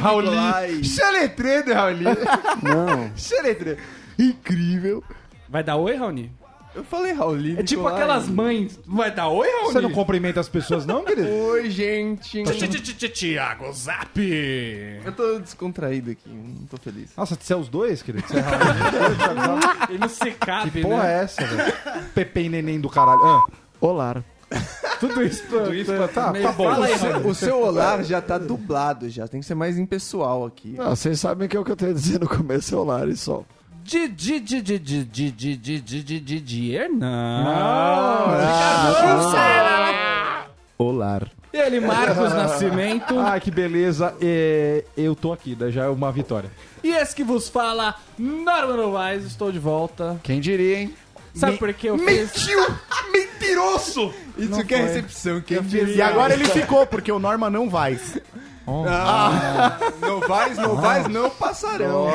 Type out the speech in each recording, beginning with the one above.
Rauli, Rauli. Nicolai. Xeletredo, Rauli. Não, Xeletredo. Incrível. Vai dar oi, Raoni? eu falei Rauli, É tipo Nicolai. aquelas mães. Vai dar oi, Raoni? Você não cumprimenta as pessoas, não, querido? Oi, gente. Tiago Zap. Eu tô descontraído aqui, não tô feliz. Nossa, você é os dois, querido? Você é Rauli? Ele não se cabe, Que porra né? é essa, velho? Pepe e neném do caralho. Ah, Olá. Tudo isso, tudo isso pra... Tá, Meio tá bom. fala aí, O seu olá já tá dublado já, tem que ser mais impessoal aqui. Não, vocês sabem que é o que eu tenho a dizer no começo é o Lari só. Dier, não. Olá. E ele, Marcos Nascimento. Ai, que beleza. É, eu tô aqui, né? já é uma vitória. E esse que vos fala, Norman Novaes, estou de volta. Quem diria, hein? Sabe por que eu fiz? Mentiu! Mentiroso! Isso que é recepção, quem diz? E agora ele ficou, porque o Norma não vai. Não vais, não vais, não passarão.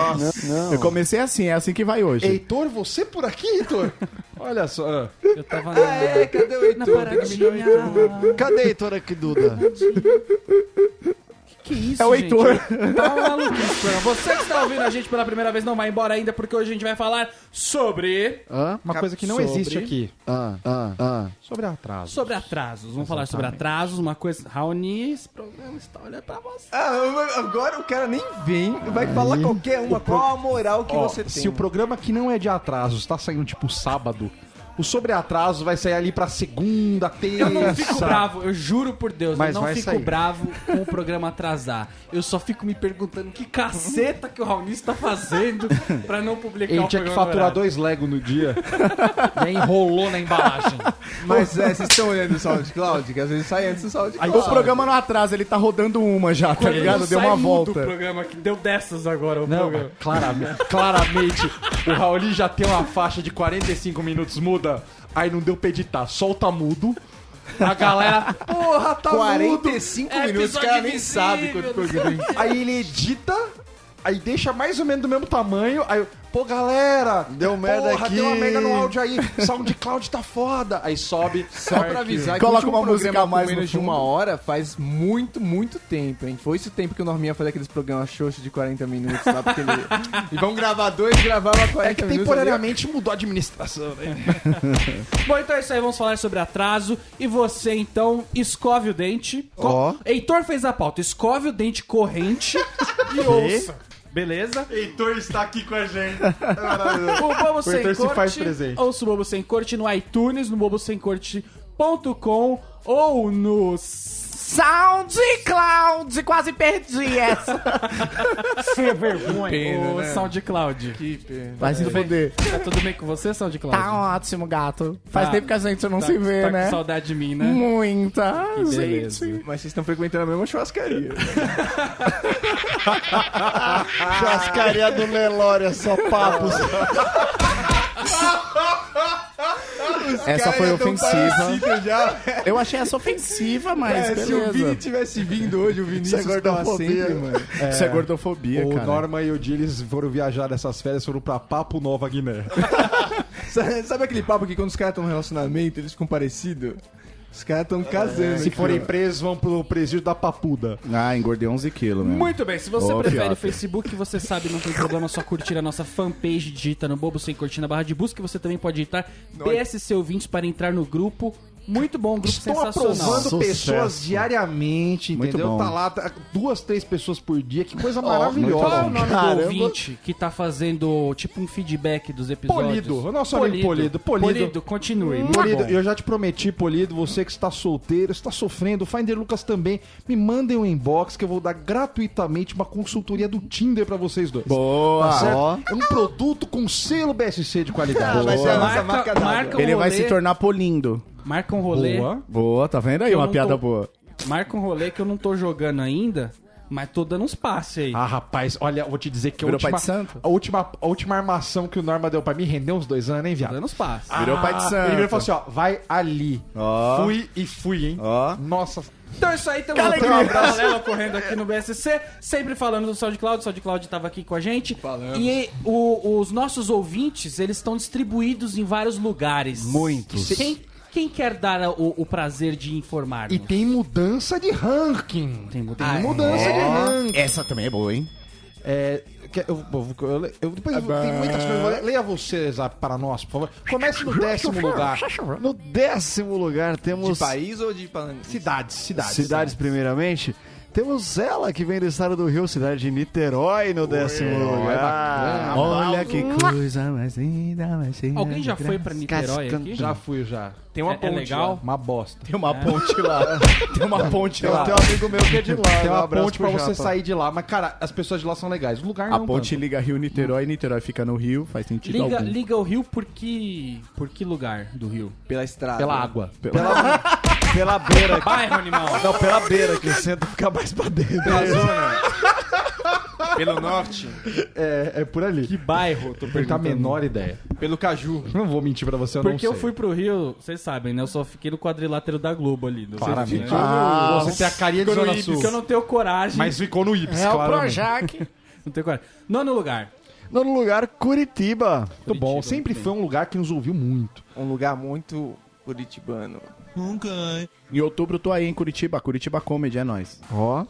Eu comecei assim, é assim que vai hoje. Heitor, você por aqui, Heitor? Olha só. ah. Eu tava na, É, cadê o na Heitor? milionária. Cadê Heitor aqui, Duda? Que isso, É o gente? Heitor. Tá maluquice, programa. Você que está ouvindo a gente pela primeira vez não vai embora ainda, porque hoje a gente vai falar sobre... Hã? Uma coisa que não Sobre- existe aqui. Ah, ah, ah. Sobre atraso. Sobre atrasos. Vamos falar sobre atrasos, uma coisa... Raoni, esse programa está olhando pra você. Ah, agora o cara nem vem, vai falar qualquer uma. Qual a moral que Ó, você tem? se o programa que não é de atrasos tá saindo tipo sábado, o sobre atraso vai sair ali pra segunda, terça. Eu não fico bravo, eu juro por Deus, Mas eu não fico sair. bravo com o programa atrasar. Eu só fico me perguntando que caceta que o Raoni está fazendo pra não publicar Ele o tinha que programa no faturar horário. dois Lego no dia. e aí enrolou na embalagem. Mas é, vocês estão olhando o SoundCloud? Que às vezes sai antes do Aí SoundCloud. o programa não atrasa, ele tá rodando uma já, tá Quando ligado? Deu uma mudo O volta. programa que deu dessas agora o Não, programa. claramente, claramente o Rauli já tem uma faixa de 45 minutos muda, aí não deu pra editar, solta mudo. A galera, porra, tá mudo. 45 É minutos, o cara nem sabe quanto programa. Aí ele edita, aí deixa mais ou menos do mesmo tamanho, aí eu, pô, galera, Deu merda porra, aqui. deu uma merda no áudio aí, SoundCloud tá foda. Aí sobe, Só pra avisar que Coloca o último uma música programa a mais com no menos de fundo. uma hora faz muito, muito tempo, hein? Foi esse tempo que o Norminha fazia aqueles programas xoxos de 40 minutos lá, porque ele... e vamos gravar dois, gravava 40 é que minutos. temporariamente mudou a administração, né? Bom, então é isso aí, vamos falar sobre atraso. E você, então, escove o dente. Co- Ó. Heitor fez a pauta, escove o dente corrente e ouça. Beleza? Heitor está aqui com a gente. O Bobo Sem Heitor se Corte. faz presente. Ouça o Bobo Sem Corte no iTunes, no bobosemcorte.com ou no SoundCloud. Quase perdi essa. Sem vergonha. Pena, o né? SoundCloud. Que pena. Vai se foder. Tá tudo bem com você, SoundCloud? Tá ótimo, gato. Faz Tá. tempo que a gente não Tá- se vê, tá né? com saudade de mim, né? Muita, beleza. gente. Mas vocês estão frequentando a mesma churrascaria. Chascaria do Nelória, só papos. Essa foi é ofensiva. já. Eu achei essa ofensiva, mas É, se o Vini tivesse vindo hoje, o Vinícius Isso é gordofobia. sempre, mano. Isso é gordofobia, O cara. Norma e o Di, eles foram viajar nessas férias, foram pra Papo Nova Guiné. Sabe, sabe aquele papo que quando os caras estão no relacionamento, eles ficam parecidos? Os caras estão casando. Se forem presos, vão pro presídio da Papuda. Ah, engordei 11 quilos, meu. Muito bem, se você Ô, prefere fiota. o Facebook, você sabe, não tem problema, só curtir a nossa fanpage, digita no Bobo Sem Curtir na barra de busca, você também pode digitar PSC Ouvintes para entrar no grupo. Muito bom, grupo Estou aprovando Sucesso. pessoas diariamente, Muito entendeu? bom. Tá lá, tá- duas, três pessoas por dia, que coisa Qual é maravilhosa. o nome Caramba. do ouvinte que tá fazendo tipo um feedback dos episódios? Polido, o nosso amigo Polido. Polido. Polido, continue. Muito Polido, bom. eu já te prometi, Polido, você que está solteiro, está sofrendo, o Finder Lucas também, me mandem um inbox que eu vou dar gratuitamente uma consultoria do Tinder pra vocês dois. Boa. Tá. É um produto com selo BSC de qualidade. Ah, mas é a nossa Marca- marca Ele vai se tornar polindo. Marca um rolê. Boa. Boa, tá vendo aí uma piada tô- boa? Marca um rolê que eu não tô jogando ainda. Mas tô dando uns passes aí. Ah, rapaz, olha, eu vou te dizer que a Virou pai última, de santo? a, última, a última armação que o Norma deu pra mim rendeu uns dois anos, hein, Tô viado? dando uns passes. Virou pai de santo. Ele virou e falou assim, ó, vai ali. Ó. Fui e fui, hein? Ó. Nossa, Então é isso aí, temos um paralelo ocorrendo aqui no BSC, sempre falando do SoundCloud, o SoundCloud tava aqui com a gente. Falamos. E o- os nossos ouvintes, eles estão distribuídos em vários lugares. Muitos. Quem, quem quer dar o, o prazer de informar? e tem mudança de ranking. Tem Tem mudança de ranking. Essa também é boa, hein? É, que- eu, eu, eu- eu- depois eu- tem muitas coisas. Leia você, Zap, para nós, por favor. Comece no décimo lugar. No décimo lugar De temos país ou de palanque? Cidades, cidades. cidades primeiramente. Temos ela que vem do estado do Rio, cidade de Niterói, no décimo lugar. Olha que coisa mais linda, mais linda. Alguém já foi pra Niterói aqui? Já fui, já. Tem uma É- é ponte legal? lá. Uma bosta. Tem uma ponte lá. Tem uma ponte lá. tem um amigo meu que é de lá. Tem um uma abraço ponte pra você Japa. sair de lá. Mas, cara, as pessoas de lá são legais. O lugar A não ponte tanto. liga Rio-Niterói, Niterói fica no Rio, faz sentido Liga, algum. liga o rio por que, por que lugar do rio? Pela estrada. Pela água. Pela, pela beira. Bairro, animal. Não, pela beira, que o centro fica mais pra dentro. Pela zona. Pelo norte. É, é por ali. Que bairro? Tô Não tenho a menor ideia. Pelo caju. Não vou mentir pra você, eu Porque não eu sei. fui pro Rio, vocês sabem, né? Eu só fiquei no quadrilátero da Globo ali. Do Claramente. né? Ah, você tem a carinha de Zona Ibis, Sul. Porque eu não tenho coragem. Mas ficou no Ibis, É o claro. Projac. Não tenho coragem. Nono lugar. Nono lugar, Curitiba. Muito bom. Curitiba, Sempre foi um lugar que nos ouviu muito. Um lugar muito curitibano. Em outubro eu tô aí em Curitiba, Curitiba Comedy, é nóis. Ó.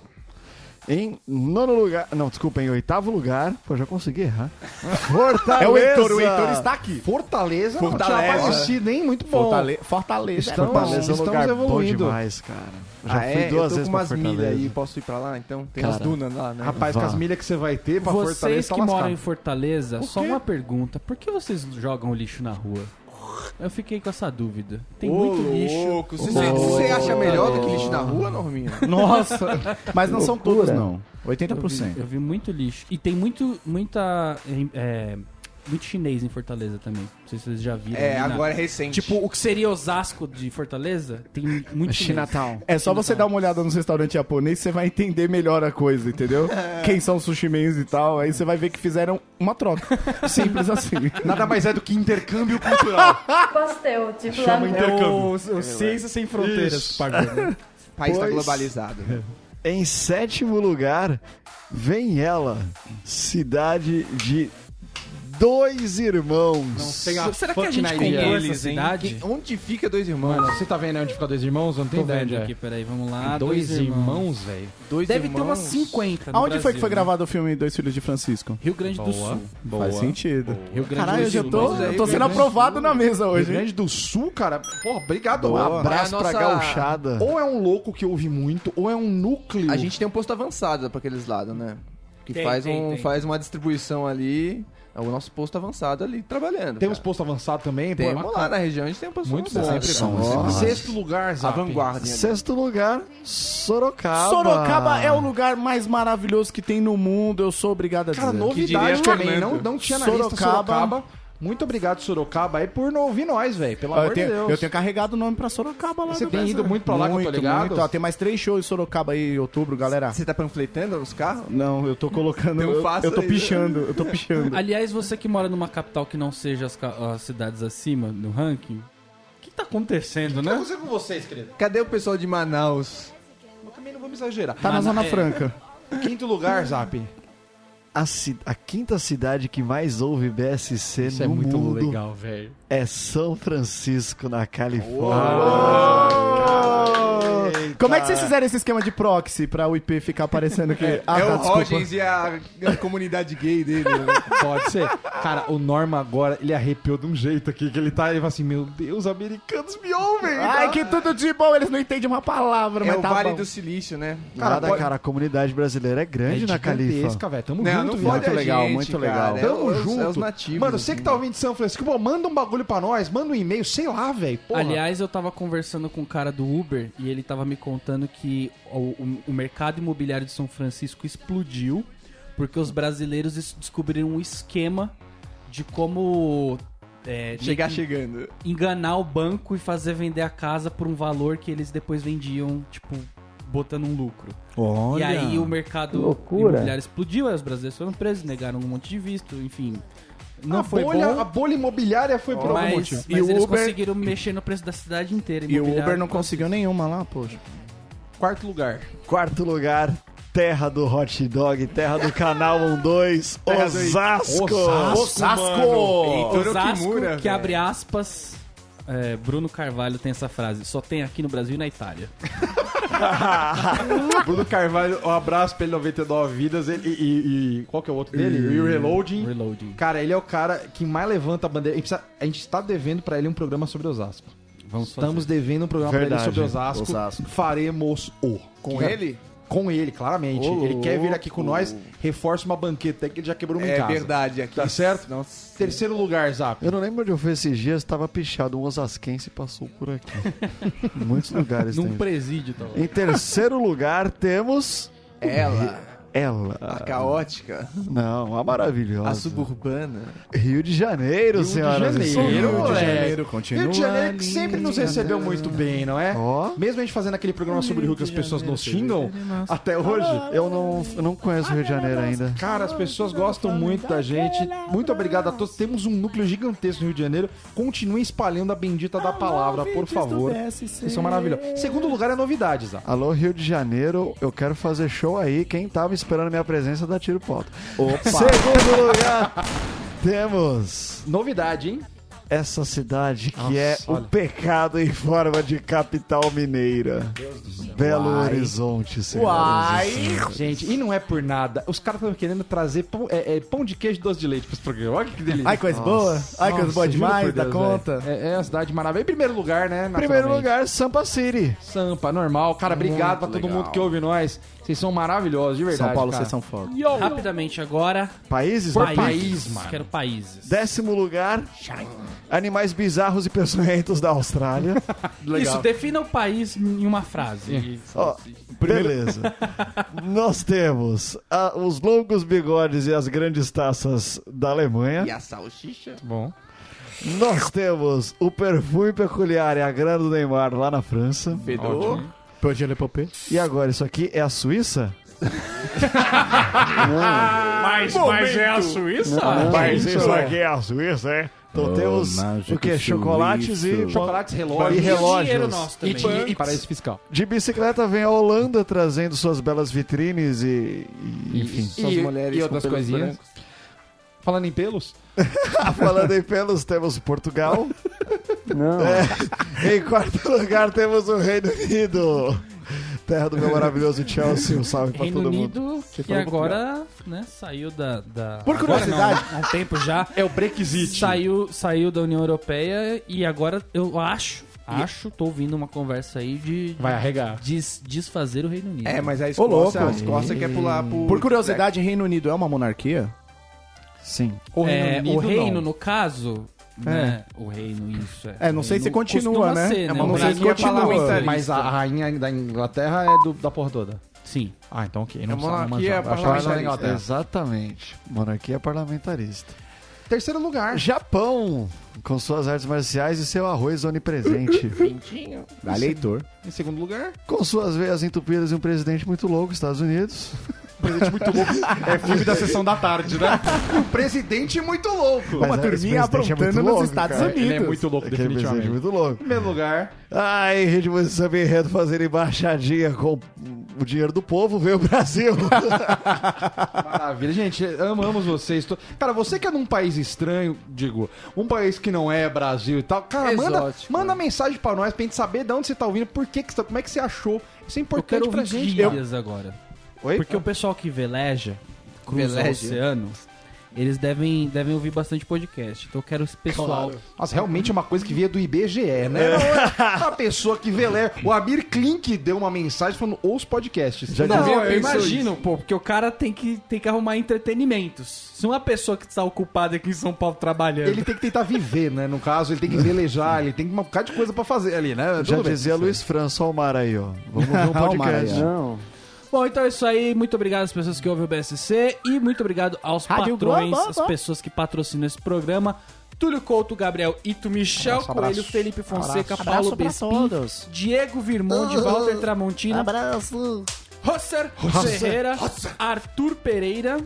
Em nono lugar. Não, desculpa, em oitavo lugar. Pô, já consegui errar. Fortaleza. É o Heitor, o Heitor está aqui. Fortaleza, não Fortaleza. tinha aparecido, hein? Muito bom. Fortale... Fortaleza. Estamos- Fortaleza é um estamos lugar bom evoluindo. demais, cara. Já ah, fui é? duas eu tô vezes com umas milhas Fortaleza. aí, posso ir pra lá? Então tem Cara, as dunas lá, né? Rapaz, com Vá. as milhas que você vai ter pra Vocês Fortaleza, que tá moram em. Fortaleza, só uma pergunta. Por que vocês jogam lixo na rua? Eu fiquei com essa dúvida. Tem Ô, muito lixo. louco. Você, você acha melhor do que lixo na rua, Norminha? Nossa. Mas não são todos, não. Eu vi, 80%. eu vi muito lixo. E tem muito, muita. é, muito chinês em Fortaleza também. Não sei se vocês já viram. É, ali na- agora é recente. Tipo, o que seria Osasco de Fortaleza, tem muito chinês. Chinatown. É só você dar uma olhada nos restaurantes japoneses, você vai entender melhor a coisa, entendeu? Quem são os sushimens e tal, aí você vai ver que fizeram uma troca. Simples assim. Nada mais é do que intercâmbio cultural. Pastel, tipo lá Chama no... É o, o Ciência Sem Fronteiras. Pagou, né? o país tá pois- globalizado. né? Em sétimo lugar, vem ela. Cidade de dois irmãos. Tem a Será que a gente comprou Eles, hein? cidade? Que- Onde fica dois irmãos? Mano, você tá vendo aí onde fica dois irmãos? Eu não Tô tenho ideia aqui, peraí, vamos lá. Dois irmãos, velho. dois Deve irmãos. ter umas 50 no Aonde foi Brasil, que foi né? gravado o filme Dois Filhos de Francisco? Rio Grande do Sul. Faz sentido. Rio Grande Caralho, do eu já Sul. tô, Mas aí, eu tô sendo Rio aprovado na mesa Rio hoje. hein? Grande do Sul, cara. Porra, obrigado. Um abraço É a pra nossa- gauchada. Ou é um louco que ouve muito, ou é um núcleo. A gente tem um posto avançado pra aqueles lados, né? Que Tem, faz, tem, um, tem. faz uma distribuição ali. É o nosso posto avançado ali trabalhando. Temos cara. posto avançado também. pô, é Temos lá na região, a gente tem um posto Muito bom. avançado. Bom. bom. Sexto lugar, A Zap. vanguarda. ali. Sexto lugar, Sorocaba. Sorocaba é o lugar mais maravilhoso que tem no mundo, eu sou obrigado a dizer. Cara, novidade também. Não, não tinha na lista Sorocaba. Sorocaba. Muito obrigado, Sorocaba, aí por não ouvir nós, velho. Pelo Ó, amor eu, tenho, de Deus. eu tenho carregado o nome pra Sorocaba lá Você do tem ido muito pra lá, que eu tô muito, ligado? Muito, ó, tem mais três shows em Sorocaba aí em outubro, galera. Você tá panfletando os carros? Não, eu tô colocando. Um eu, eu tô aí. pichando, eu tô pichando. Aliás, você que mora numa capital que não seja as, as cidades acima no ranking, o que tá acontecendo, né? acontecendo com vocês, querido? Cadê o pessoal de Manaus? Eu também não vamos exagerar. Tá na Zona é, Franca. Quinto lugar, Zap. A, a quinta cidade que mais ouve BSC Isso é no muito mundo legal, velho. é São Francisco, na Califórnia. Como é que vocês fizeram esse esquema de proxy pra o IP ficar aparecendo que. Ah, é tá, o desculpa. Rogens e a, a comunidade gay dele. né? Pode ser. Cara, o Norma agora, ele arrepiou de um jeito aqui, que ele tá, ele fala assim, meu Deus, americanos me ouvem. Ai, que tudo de bom, eles não entendem uma palavra, é mas o tá Vale bom. do Silício, né? Cara, Nada, pode- cara, a comunidade brasileira é grande na Califa. gigantesca, velho. Tamo Não, junto, não viado. fode a Muito legal, gente, muito cara. legal. É Tamo os- junto. É os nativos. Mano, você que tá assim. ouvindo de São Francisco, pô, manda um bagulho pra nós, manda um e-mail, sei lá, velho. Porra. Aliás, eu tava conversando com um cara do Uber e ele tava me contando que o, o- o mercado imobiliário de São Francisco explodiu porque os brasileiros es- descobriram um esquema de como é, Chegar chegando. enganar o banco e fazer vender a casa por um valor que eles depois vendiam, tipo, botando um lucro. Olha. E aí o mercado imobiliário explodiu, aí os brasileiros foram presos, negaram um monte de visto, enfim. Não a foi bolha, bom, A bolha imobiliária foi por algum mas, motivo. mas E o eles Uber- conseguiram mexer no preço da cidade inteira. E o. Uber não conseguiu nenhuma lá, poxa. Quarto lugar. Quarto lugar, terra do hot dog, terra do canal 12, Osasco. Heitor Osasco, Okimura, que velho. abre aspas, é, Bruno Carvalho tem essa frase, só tem aqui no Brasil e na Itália. Bruno Carvalho, um abraço pra ele, 99 vidas. Ele, e, e- e- qual que é o outro dele? E o Reloading. Reloading. Cara, ele é o cara que mais levanta a bandeira. A gente, precisa- a gente tá devendo pra ele um programa sobre Osasco. Vamos fazer. Estamos devendo um programa pra Verdade. ele sobre Osasco. Osasco. Faremos o. Com Que- ele? Com ele, claramente. Ô, ele quer vir aqui com louco. nós, reforça uma banqueta que ele já quebrou uma em É casa. verdade. Aqui. Tá certo? Nossa. Terceiro lugar, Zap. Eu não lembro onde eu fui esses dias, tava pichado, um osasquense passou por aqui. Em muitos lugares Num um tem. presídio, lá. Em terceiro lugar temos Ela. Ela. A caótica. Não, a maravilhosa. A suburbana. Rio de Janeiro, Rio de senhoras e Janeiro, senhores. Rio de. Janeiro continua. Rio de Janeiro que sempre nos recebeu muito bem, não é? Ó. Mesmo a gente fazendo aquele programa sobre o Rio que as pessoas nos xingam, até hoje. Eu não, eu não conheço o Rio de Janeiro ainda. Cara, as pessoas gostam muito da gente. Muito obrigado a todos. Temos um núcleo gigantesco no Rio de Janeiro. Continuem espalhando a bendita da palavra, por favor. Vocês são maravilhosos. Segundo lugar é novidades, Zá. Alô, Rio de Janeiro, eu quero fazer show aí. Quem tava esperando minha presença, dá tiro pro alto. Opa. Segundo lugar, temos Novidade, hein? essa cidade que Nossa, é olha. o pecado em forma de capital mineira. Belo Horizonte, senhoras Uai. e senhores. Gente, e não é por nada. Os caras estão querendo trazer pão, é, é, pão de queijo e doce de leite pra esse programa. Olha que delícia. Ai, coisa boa. Ai, coisa Nossa, boa demais, Deus, conta. É, é a cidade maravilhosa. Em primeiro lugar, né? Primeiro lugar, Sampa City. Sampa, normal. Cara, obrigado pra todo legal. mundo que ouve nós. Vocês são maravilhosos, de verdade. São Paulo, cara. vocês são foda. Rapidamente agora, Países? Por né? país, mano. quero países. Décimo lugar, animais bizarros e peçonhentos da Austrália. Isso, defina o país em uma frase. Ó, beleza. Nós temos ah, os longos bigodes e as grandes taças da Alemanha. E a salsicha? Bom. Nós temos o perfume peculiar e a grana do Neymar lá na França. Fedor? Pode Popé. E agora, isso aqui é a Suíça? Mas, mas é a Suíça? Mas isso aqui é a Suíça, é? Então temos o que? Chocolates e, Chocolates, e relógios. relógios. dinheiro nosso E, também. e, e paraíso fiscal. De bicicleta vem a Holanda trazendo suas belas vitrines e, e- enfim. Suas mulheres e com outras coisinhas. brancos. Falando em pelos, Falando em pelos, temos Portugal. Não. Em quarto lugar temos o Reino Unido. Terra do meu maravilhoso Chelsea. Um salve pra Reino todo mundo. Unido, que agora né, saiu da, da... Por agora curiosidade. não, há um tempo já. é o Brexit. Saiu, saiu da União Europeia e agora eu acho, acho, tô ouvindo uma conversa aí de, Vai arregar. des- desfazer o Reino Unido. É, mas a Ô. Escócia, a Escócia quer pular pro... Por curiosidade, Reino Unido é uma monarquia? Sim. O É, Reino o Unido, reino, não. no caso, né? O reino, isso. É, É, não sei se reino continua, costuma né? Ser, É né? uma não sei se reino- continua. parlamentarista. Mas a rainha da Inglaterra é do- da porra toda. Sim. Ah, então ok. A Não monarquia é não manjava. Achava que era da parlamentarista. Inglaterra. Exatamente. Monarquia parlamentarista. Terceiro lugar. Japão, com suas artes marciais e seu arroz onipresente. Da Leitor. Em segundo lugar. com suas veias entupidas e um presidente muito louco, Estados Unidos. Presidente muito louco. É filme da sessão da tarde, né? O presidente muito louco. Mas Uma turminha é aprontando louco, nos Estados cara. Unidos. Ele é muito louco, Aquele presidente definitivamente. muito louco. Primeiro lugar. Ai, ritmo de samba e enredo fazer embaixadinha com o dinheiro do povo, veio o Brasil. Maravilha. Gente, amamos vocês. Cara, você que é num país estranho, digo, um país que não é Brasil e tal, cara, manda, Exótico, manda mensagem pra nós pra gente saber de onde você tá ouvindo, por que, que você tá, como é que você achou. Isso é Eu importante quero pra gente. gírias agora. Oi? Porque o pessoal que veleja, cruza Veleja. o oceano, eles devem, devem ouvir bastante podcast. Então eu quero esse pessoal. Nossa, realmente é uma coisa que via do IBGE, né? Uma pessoa que vele... O Amir Klink deu uma mensagem falando os podcasts. Já Não, dizia- eu imagino, pô, porque o cara tem que, tem que arrumar entretenimentos. Se uma pessoa que está ocupada aqui em São Paulo trabalhando. Ele tem que tentar viver, né? No caso, ele tem que velejar, ele tem um bocado de coisa pra fazer ali, né? Já Tudo bem. dizia Luiz França, ó o mar aí, ó. Vamos ver um podcast. Não. Bom, então é isso aí. Muito obrigado às pessoas que ouvem o BSC e muito obrigado aos Rádio patrões, Globo. as pessoas que patrocinam esse programa. Túlio Couto, Gabriel Ito, Michel Abraço, Coelho, abraço. Felipe Fonseca, Abraço. Paulo Bespin, todos. Diego Virmonde, Walter Tramontina, Abraço. Rosser Ferreira, Arthur Pereira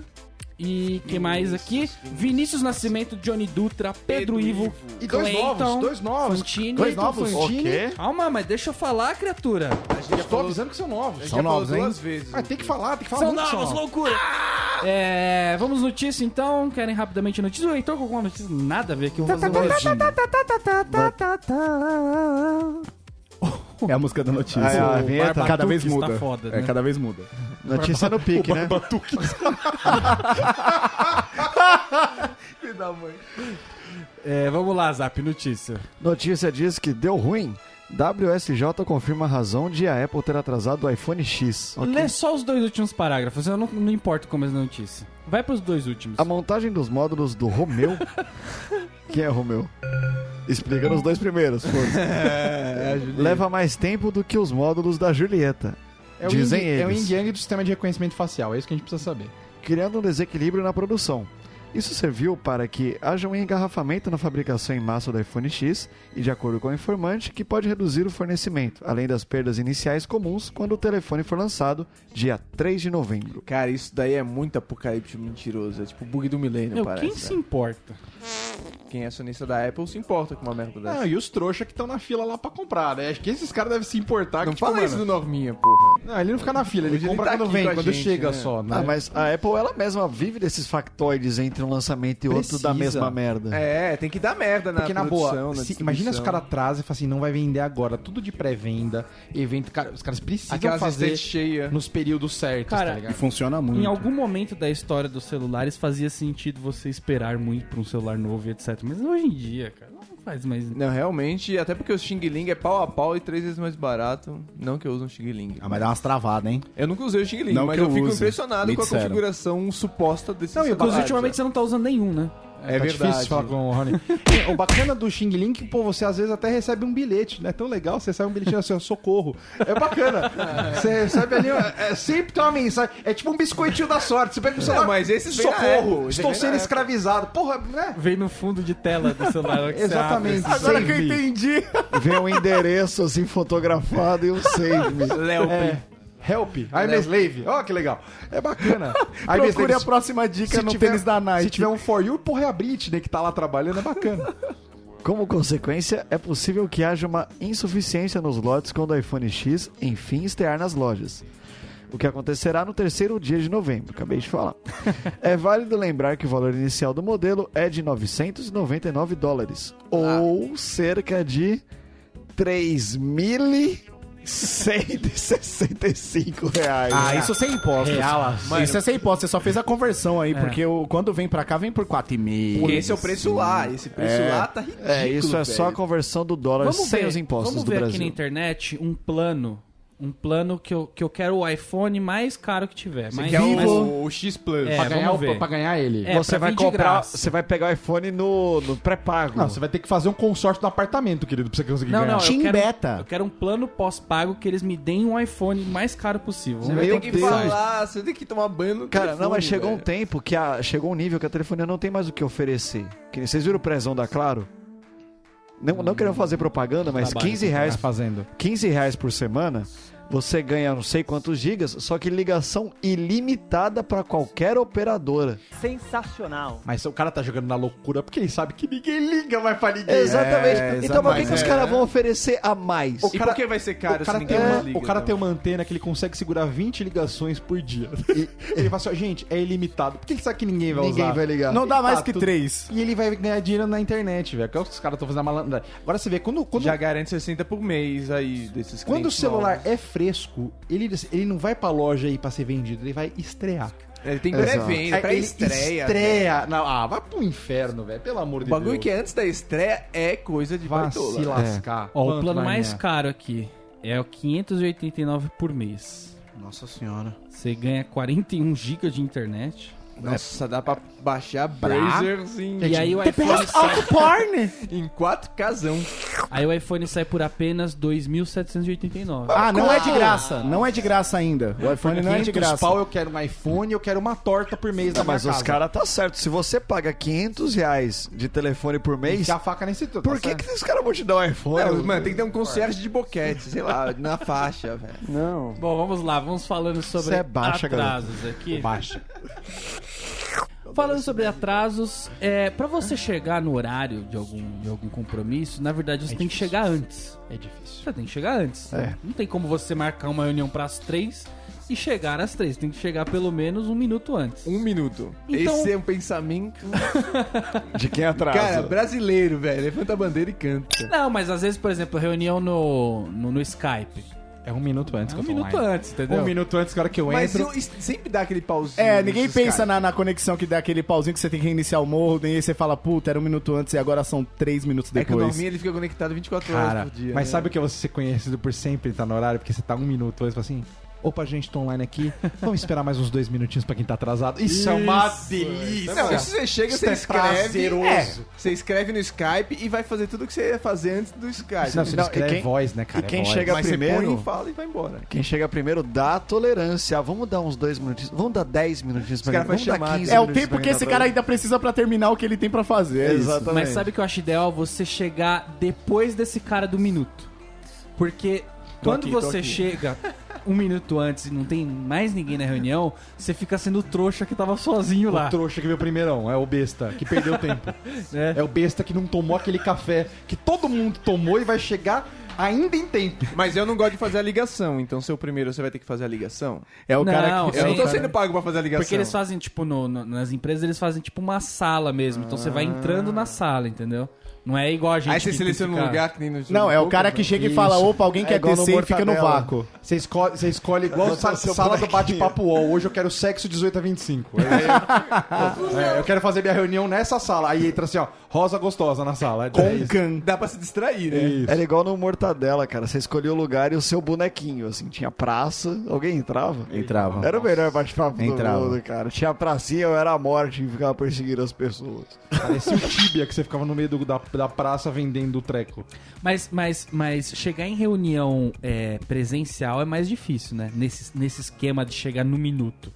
e que mais aqui? Vinícius Nascimento, Johnny Dutra, Pedro, Ivo, E dois Clayton, novos, dois novos. Fantini. Dois novos. Fantini. O quê? Calma, mas deixa eu falar, criatura. Estou avisando que são novos. Já São falou novos, hein? duas vezes. Ah, tem que falar, tem que falar São muito que novos, são novos. loucura! É, vamos notícia então. Querem rapidamente notícia? O Heitor com alguma notícia? Nada a ver aqui. Vamos fazer É a música da notícia. Ah, é a O vinheta? Cada vez tá muda. foda, É, né? cada vez muda. Notícia no pique, né? É, vamos lá, Zap, notícia. Notícia diz que deu ruim. WSJ confirma a razão de a Apple ter atrasado o iPhone X. Lê só os dois últimos parágrafos, eu não, não importo como é a notícia. Vai pros dois últimos. A montagem dos módulos do Romeu. Quem é Romeu? Explica nos dois primeiros, foda-se. Leva mais tempo do que os módulos da Julieta. É o Dizem yin- É o eles. yin yang do sistema de reconhecimento facial, é isso que a gente precisa saber. criando um desequilíbrio na produção. Isso serviu para que haja um engarrafamento na fabricação em massa do iPhone X e, de acordo com o informante, que pode reduzir o fornecimento, além das perdas iniciais comuns quando o telefone for lançado dia 3 de novembro. Cara, isso daí é muito apocalipse mentiroso. É tipo o bug do milênio, parece. quem né? se importa? Quem é acionista da Apple se importa com uma merda dessa. Não, e os trouxas que estão na fila lá pra comprar, né? Acho que esses caras devem se importar. Não que, tipo, fala mano, isso do Norminha, porra. Não, ele não fica na fila, ele ele compra tá quando vem, quando gente, chega né? só, né? Ah, mas a Apple ela mesma vive desses factoides entre um lançamento e outro da Precisa. mesma merda. É, tem que dar merda na Porque na produção, boa, na se- imagina se o cara atrasa e fala assim, não vai vender agora, tudo de pré-venda, evento, cara, os caras precisam Aquelas fazer cheias. nos períodos certos, Cara, tá E ligado? funciona muito. Em algum momento da história dos celulares fazia sentido você esperar muito pra um celular novo e etc. Mas hoje em dia, cara, não faz mais. Não, realmente, até porque o Xing Ling é pau a pau e três vezes mais barato. Não que eu use um Xing Ling. Ah, mas dá umas travadas, hein? Eu nunca usei o Xing Ling, Não mas que eu, eu fico use. impressionado Me com a disseram. configuração suposta desse Não, e celular. inclusive ultimamente você não tá usando nenhum, né? É tá verdade. difícil falar com o Rony. o bacana do Xing Ling é que, pô, você às vezes até recebe um bilhete, né? Tão legal, você recebe um bilhetinho assim, ó, socorro. É bacana. Você recebe ali, é, sempre tem uma mensagem. É tipo um biscoitinho da sorte. Você pega o celular, mas esses vêm na socorro, estou sendo escravizado. Porra, né? Vem no fundo de tela do celular. que você Exatamente. abre. Agora que eu entendi. Vem um endereço assim fotografado e um save. Léo É. Help, I'm a slave. Ó, que legal. É bacana. I'm Procure slave. a próxima dica Se no tiver- tênis da Nike. Se tiver um For You, porra, é a Britney que tá lá trabalhando, é bacana. Como consequência, é possível que haja uma insuficiência nos lotes quando o iPhone X enfim estrear nas lojas. O que acontecerá no terceiro dia de novembro, acabei de falar. É válido lembrar que o valor inicial do modelo é de 999 dólares, ou cerca de 3.165 reais. Ah, isso sem impostos. Real, isso é sem impostos. Você só fez a conversão aí, porque o, quando vem pra cá, vem por 4,5. Porque esse é o preço lá. Esse preço É. lá tá ridículo. É, isso é só a velho. conversão do dólar Vamos sem ver, os impostos vamos do ver Brasil. aqui na internet um plano. Um plano que eu, que eu quero o iPhone mais caro que tiver. Você mais, quer mais- o, o X Plus. É, pra, ganhar o- pra ganhar ele. É, você vai comprar, você vai pegar o iPhone no, no pré-pago. Não, você vai ter que fazer um consórcio do apartamento, querido, pra você conseguir Não, ganhar. não, eu Team quero, Beta. eu quero um plano pós-pago que eles me deem um iPhone mais caro possível. Você vai ter que sai. falar, você tem que tomar banho no Cara, telefone, não, mas chegou um velho. tempo que a, chegou um nível que a telefonia não tem mais o que oferecer. Que vocês viram o prezão da Claro? Não, não querendo fazer propaganda, mas Trabalho 15 com reais, Tá fazendo. 15 reais por semana, você ganha não sei quantos gigas, só que ligação ilimitada pra qualquer operadora. Sensacional. Mas o cara tá jogando na loucura porque ele sabe que ninguém liga mais pra ninguém. Exatamente. É, então, por que, que os caras vão oferecer a mais? O E cara- por que vai ser caro o cara, se tem ninguém uma, liga, o cara então? tem uma antena que ele consegue segurar 20 ligações por dia. E ele fala assim, ó, gente, é ilimitado. Porque ele sabe que ninguém vai Ninguém usar. vai ligar. Não dá mais Tá, que tudo- três. E ele vai ganhar dinheiro na internet, velho. Que é o que os caras estão fazendo malandragem. Agora você vê, quando, quando, Já garante 60 por mês aí desses quando o celular novos. é fresco, ele, ele não vai pra loja aí pra ser vendido, ele vai estrear. Ele tem pré-venda, pré-estreia. Estreia. Não, ah, vai pro inferno, velho. Pelo amor O de bagulho Deus. que é antes da estreia é coisa de Vai baitola. se lascar. Ó, o plano mais ganhar? caro aqui é o 589 por mês. Nossa senhora. Você ganha 41 GB de internet. Nossa, dá pra baixar Brazers em, E aí o iPhone sai, porn! em 4 casão. aí o iPhone sai por apenas 2.789. Ah, não é de graça. Não é de graça ainda. O iPhone não é de 500 graça. pau eu quero um iPhone, eu quero uma torta por mês da Não, mas minha os casa. caras tá certo. Se você paga 500 reais de telefone por mês, Enfia a faca nesse tudo. por que, que os caras vão te dar um iPhone? Não, mano, tem que ter um concierge de boquete, sei lá, na faixa, velho. Não. Bom, vamos lá, vamos falando sobre Você é baixa, atrasos aqui. Baixa. Falando sobre atrasos, é, para você chegar no horário de algum, de algum compromisso, na verdade você tem que chegar antes. É difícil. Você tem que chegar antes. É. Não tem como você marcar uma reunião para as três e chegar às três. Tem que chegar pelo menos um minuto antes. Um minuto. Então- Esse é um pensamento. De quem atrasa? Cara, brasileiro, velho. Levanta a bandeira e canta. Não, mas às vezes, por exemplo, reunião no, no, no Skype. É um minuto antes É que um eu tô minuto online. antes, entendeu? Um minuto antes, que hora que eu Mas entro... eu- sempre dá aquele pauzinho. É, ninguém pensa na, na conexão que dá aquele pauzinho que você tem que reiniciar o modem e aí você fala, puta, era um minuto antes e agora são três minutos É que o depois. Norminha ele fica conectado 24 Cara, horas por dia. mas né? sabe o que é você ser conhecido por sempre estar no horário? Porque você tá um minuto antes, assim... Opa, gente, tô online aqui. Vamos esperar mais uns dois minutinhos pra quem tá atrasado. Isso, é uma delícia. Não, isso você chega, Isso você é escreve. prazeroso. É, você escreve no Skype e vai fazer tudo o que você ia fazer antes do Skype. Não, você Não, escreve quem- voz, né, cara? e quem É voz. chega mas primeiro- você põe e fala e vai embora. Quem chega primeiro dá tolerância. Ah, vamos dar uns dois minutinhos. Vamos dar 10 minutinhos pra cara quem- vai Vamos dar chamar, 15 É o tempo pra que quem esse tá cara ainda precisa pra terminar o que ele tem pra fazer. é. Exatamente. Mas sabe o que eu acho ideal? Você chegar depois desse cara do minuto. Porque quando aqui, tô você aqui. chega um minuto antes e não tem mais ninguém na reunião, você fica sendo o trouxa que tava sozinho lá. O trouxa que veio primeirão, é o besta, que perdeu tempo. né? É o besta que não tomou aquele café que todo mundo tomou e vai chegar ainda em tempo. Mas eu não gosto de fazer a ligação, então se eu primeiro você vai ter que fazer a ligação. É o Não, cara que. Eu Sim, não tô cara. sendo pago pra fazer a ligação. Porque eles fazem, tipo, no- no- nas empresas, eles fazem, tipo, uma sala mesmo. Então você vai entrando na sala, entendeu? Não é igual a gente Aí você que seleciona um ficar- lugar que nem no Não, é o cara que chega e fala, opa, alguém quer igual no descer e fica no Mortadela. vácuo. Você escolhe, você escolhe igual sa seu sala do bonequinho. bate-papo UOL. Hoje eu quero sexo 18 a 25. Aí, é, eu quero fazer minha reunião nessa sala. Aí entra assim, ó, rosa gostosa na sala. É Com can. Dá pra se distrair, né? Isso. Era igual no Mortadela, cara. Você escolhia o lugar e o seu bonequinho, assim. Tinha praça. Alguém entrava? Entrava. Era o melhor bate-papo do Entrava. mundo, cara. Tinha pracinha, eu era a morte e ficava perseguindo as pessoas. Parecia o Tibia que você ficava no meio do- da, da praça vendendo o treco. Mas, mas, mas chegar em reunião é, presencial é mais difícil, né? Nesse, nesse esquema de chegar no minuto.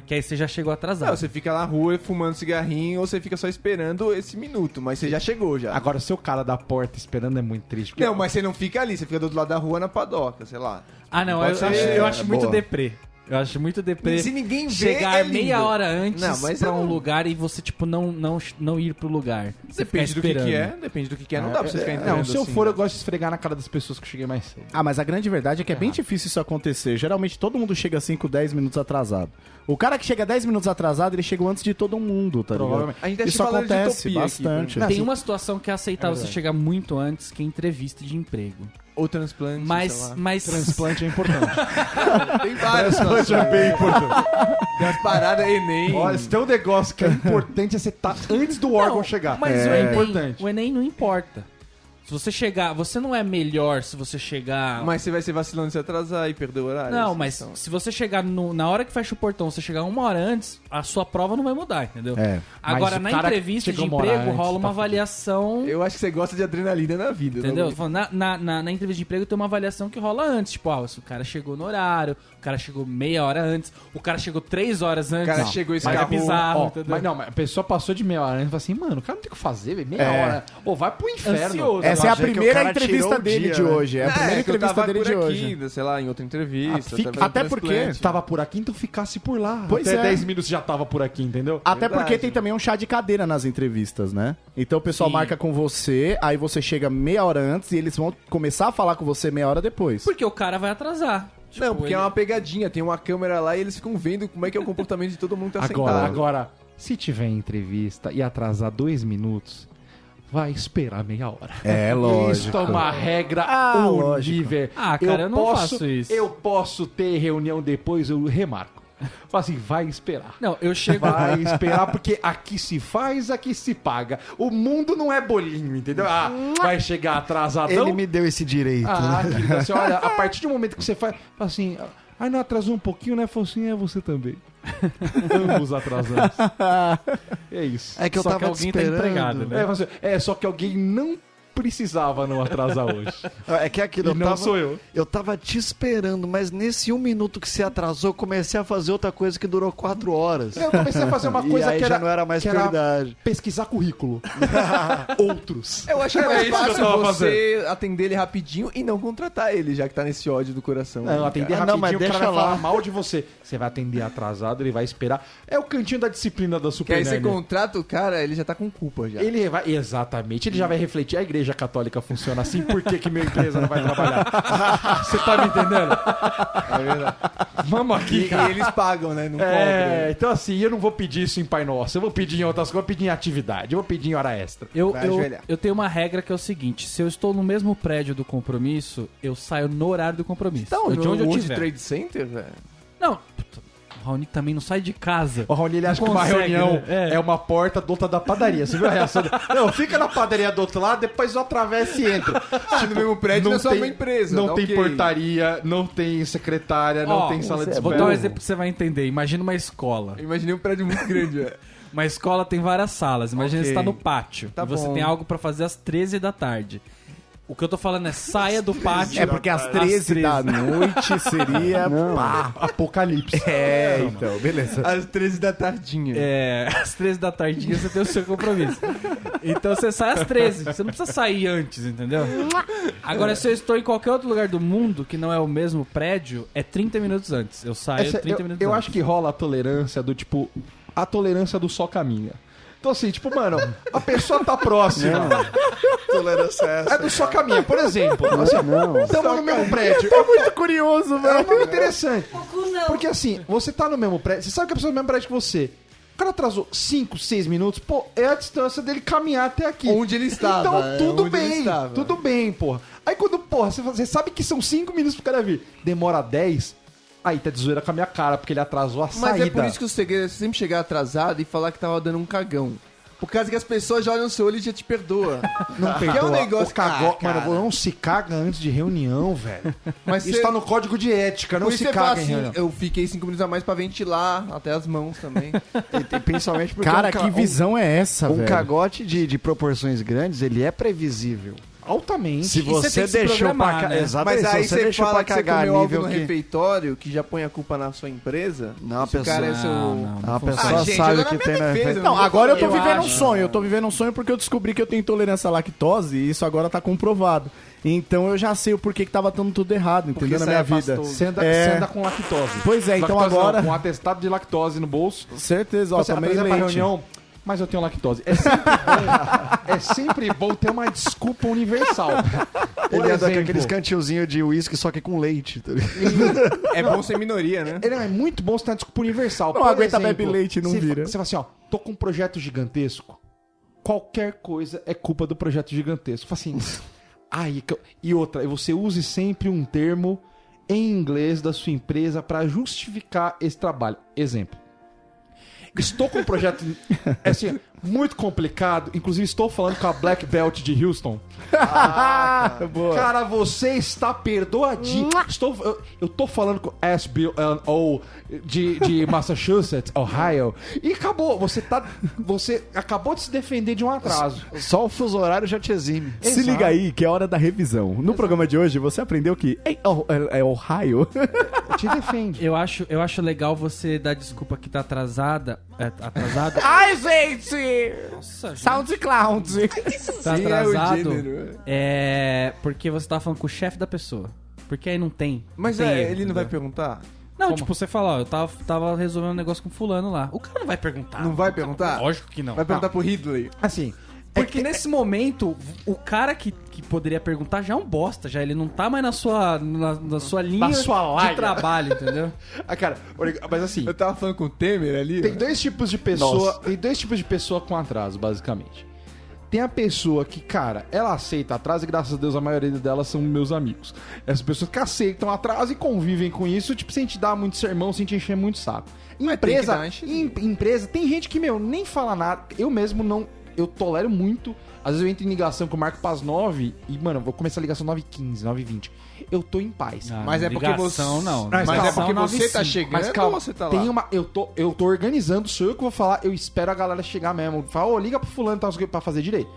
Porque aí você já chegou atrasado. Não, você fica na rua fumando cigarrinho ou você fica só esperando esse minuto, mas você já chegou já. Agora, o seu cara da porta esperando é muito triste. porque- Não, mas você não fica ali, você fica do outro lado da rua na padoca, sei lá. Ah, não, eu, ser- acho, eu é, acho muito boa. deprê. Eu acho muito deprê. Se ninguém vê, chegar é lindo. meia hora antes Não, mas pra um não- lugar e você, tipo, não, não, não ir pro lugar. Você Depende do que, que é, depende do que, que é. Não dá pra você ficar entrando Não, se eu assim, for, né? eu gosto de esfregar na cara das pessoas que eu cheguei mais cedo. Ah, mas a grande verdade é que é bem difícil isso acontecer. Geralmente todo mundo chega 5, 10 minutos atrasado. O cara que chega 10 minutos atrasado, ele chega antes de todo mundo, tá ligado? A gente tá Isso acontece utopia aqui, bastante. por Tem uma situação que é aceitável você chegar muito antes, que é entrevista de emprego. Ou transplante, sei Mas, lá. mas Transplante é importante. Tem várias situações. é bem importante. Tem umas paradas Enem. Olha, se tem um negócio que é importante é você estar antes do órgão chegar. Mas é o, Enem, importante. o Enem não importa. Se você chegar, você não é melhor se você chegar. Mas você vai ser vacilando se atrasar e perder o horário. não, essa mas questão. se você chegar no- na hora que fecha o portão, você chegar uma hora antes, a sua prova não vai mudar, entendeu? É. Agora, na entrevista de emprego, antes, rola tá uma fudido. avaliação. Eu acho que você gosta de adrenalina na vida. Entendeu? né? Tô falando, Na, na, na, na entrevista de emprego tem uma avaliação que rola antes. Tipo, ah, se o cara chegou no horário, cara chegou meia hora antes, o cara chegou três horas antes. cara Não. chegou e Mas é escapou. bizarro, Ó, entendeu? mas não, mas a pessoa passou de meia hora antes e falou assim, mano, o cara não tem o que fazer, velho, meia É. hora. Ô, vai pro inferno. Ansioso. Essa é a o primeira entrevista o dele dia, de né? hoje. É a primeira é, que eu entrevista tava dele por de aqui, hoje. sei lá, em outra entrevista. Fica- até porque. Tava por aqui, então ficasse por lá. Pois Até é. 10 minutos já tava por aqui, entendeu? Até Verdade. porque tem também um chá de cadeira nas entrevistas, né? Então o pessoal Sim. marca com você, aí você chega meia hora antes e eles vão começar a falar com você meia hora depois. Porque o cara vai atrasar. Tipo, Não, porque ele- é uma pegadinha, tem uma câmera lá e eles ficam vendo como é que é o comportamento de todo mundo que tá Agora, sentado. agora, se tiver entrevista e atrasar dois minutos, vai esperar meia hora. É, Isso é uma regra Ah, horrível. Ah, cara, eu não posso, faço isso. Eu posso ter reunião depois, eu remarco. Fala assim, vai esperar. Não, eu chego. Vai esperar, porque aqui se faz, aqui se paga. O mundo não é bolinho, entendeu? Ah, vai chegar atrasadão. Ele me deu esse direito. Ah, né? querida, assim, olha, a partir do momento que você faz, fala assim, ai não atrasou um pouquinho, né? Falou assim, é você também. Ambos atrasados. é isso. É que eu Só que tava alguém tá esperando. empregado, né? É, você- é, só que alguém não precisava não atrasar hoje. É que é aquilo, E eu não tava, sou eu. eu tava te esperando, mas nesse um minuto que você atrasou, eu comecei a fazer outra coisa que durou quatro horas. Eu comecei a fazer uma E coisa aí que já era, não era mais que era prioridade. pesquisar currículo. Outros. Eu acho que é mais que fácil você atender ele rapidinho e não contratar ele, já que tá nesse ódio do coração. Não, atender Ah, rapidinho, não, mas o cara deixa vai falar lá. mal de você. Você vai atender atrasado, ele vai esperar. É o cantinho da disciplina da Que Super aí você contrata o cara, ele já tá com culpa já. Ele vai, exatamente, ele já vai refletir. A igreja católica funciona assim, por que, que minha empresa não vai trabalhar? Você tá me entendendo? É verdade. Vamos aqui, E, cara. e eles pagam, né? Não É, então assim, eu não vou pedir isso em Pai Nosso, eu vou pedir em outras coisas, eu vou pedir em atividade, eu vou pedir em hora extra. Eu, Vai eu, ajoelhar. eu tenho uma regra que é o seguinte: se eu estou no mesmo prédio do compromisso, eu saio no horário do compromisso. Então, de onde eu tiver. Trade Center, velho. Não, Raoni também não sai de casa. O Raoni, ele acha Não que uma reunião né? é. É. uma porta do outro da padaria. Você viu a reação dele? Não, fica na padaria do outro lado, depois eu atravesso e entro. Ah, no mesmo prédio não é só uma empresa. Não tá tem ok. portaria, não tem secretária, não tem sala de Vou espera. dar um exemplo que você vai entender. Imagina uma escola. Eu imaginei um prédio muito grande, velho. Uma escola tem várias salas. Imagina Ok. você tá no pátio. Tá e você bom. tem algo pra fazer às 13 da tarde. O que eu tô falando é saia do pátio. É porque às 13 da noite seria. Pá. Apocalipse. É, então, beleza. Às 13 da tardinha. É, às 13 da tardinha você tem o seu compromisso. Então você sai às 13. Você não precisa sair antes, entendeu? Agora, se eu estou em qualquer outro lugar do mundo que não é o mesmo prédio, é 30 minutos antes. Eu saio Essa- 30 eu, minutos eu antes. acho que rola a tolerância do tipo. A tolerância do só caminha. Então, assim, tipo, mano, a pessoa tá próxima. Tolerância é essa. É do só caminha. Por exemplo, assim, estamos no mesmo prédio. Tô muito curioso, É velho. muito interessante. Porque assim, você tá no mesmo prédio, você sabe que a pessoa é no mesmo prédio que você. O cara atrasou 5, 6 minutos, pô, é a distância dele caminhar até aqui. Onde ele estava, Então, é, tudo ele bem, tudo bem, porra. Aí quando, porra, você, você sabe que são 5 minutos pro cara vir, demora 10, aí tá de zoeira com a minha cara, porque ele atrasou a Mas saída. é por isso que o segredo é sempre chegar atrasado e falar que tava dando um cagão. Por causa que as pessoas já olham no seu olho e já te perdoa. Não Que é um negócio o cagó... Ah. Mano, não se caga antes de reunião, velho. Mas Isso você- tá no código de ética, não se caga em assim, reunião. eu fiquei cinco minutos a mais pra ventilar, até as mãos também. E, e principalmente porque Cara, um, ca- que visão é essa, um, um velho? cagote de, de proporções grandes, ele é previsível. Altamente. Se você você tem que se deixou pra ca... né? Exatamente, Mas aí se você, você deixou fala pra que você cagar comeu algo no que... refeitório que já põe a culpa na sua empresa. Não, a cara é pessoa- seu... Não, não, não A funciona. pessoa Ah, gente, sabe eu o na que tem na defesa, refeitório. Não, agora eu tô falar. vivendo um acho. sonho. Eu tô vivendo um sonho porque eu descobri que eu tenho intolerância à lactose e isso agora tá comprovado. Então eu já sei o porquê que tava dando tudo errado, entendeu? Na minha é vida. Você anda, É. anda com lactose. Pois é, então Lactose não, agora. com atestado de lactose no bolso. Certeza, ó, Você tomei apresenta pra leite. reunião, mas eu tenho lactose. É sempre bom, é sempre bom ter uma desculpa universal. Por Ele anda com exemplo, aqueles cantilzinhos de uísque, só que com leite. tá? É bom ser minoria, né? ele é muito bom você ter uma desculpa universal. Não Por aguenta, exemplo, bebe leite e não você fa- vira. Você fala assim, ó, tô com um projeto gigantesco. Qualquer coisa é culpa do projeto gigantesco. Fala assim, ai, e outra, você use sempre um termo em inglês da sua empresa para justificar esse trabalho. Exemplo. Estou com um projeto é assim, muito complicado. Inclusive, estou falando com a Black Belt de Houston. Boa. Cara, você está perdoadinho. Estou, eu, eu tô falando com SBO de, de Massachusetts, Ohio. E acabou. Você tá. Você acabou de se defender de um atraso. Só o fuso horário já te exime. Se Exato. liga aí que é hora da revisão. No programa de hoje você aprendeu que é, é, é Ohio. Te defende. Eu acho, eu acho legal você dar desculpa que tá atrasada. É, atrasado. Ai, gente! Nossa, SoundCloud. tá Sim, é atrasado. gênero. É. Porque você tá falando com o chefe da pessoa. Porque aí não tem. Mas não tem é, erro, ele não vai entendeu? perguntar? Não, Como? tipo, você fala, ó, eu tava, tava resolvendo um negócio com fulano lá. O cara não vai perguntar. Não vai perguntar? Lógico que não. Vai perguntar pro Ridley. Assim. Porque nesse momento, o cara que, que poderia perguntar já é um bosta, já ele não tá mais na sua, na, na sua linha sua de trabalho, entendeu? Ah, cara, mas assim. Eu tava falando com o Temer ali. Tem ó. dois tipos de pessoa. Tem dois tipos de pessoa com atraso, basicamente. Tem a pessoa que, cara, ela aceita atraso e graças a Deus a maioria delas são meus amigos. Essas pessoas que aceitam atraso e convivem com isso, tipo, sem te dar muito sermão, sem te encher muito saco. que Empresa, em, empresa, tem gente que, meu, nem fala nada. Eu mesmo não. Eu tolero muito Às vezes eu entro em ligação que eu marco pras 9 e, mano, eu vou começar a ligação 9h15, 9h20. Eu tô em paz. Ah, Mas é porque ligação, você- não. Mas Mas é porque você 95. tá chegando Mas calma, você tá lá? tem uma. Eu tô, eu tô organizando, sou eu que vou falar, eu espero a galera chegar mesmo. Fala, ô, liga pro fulano tá, pra fazer direito.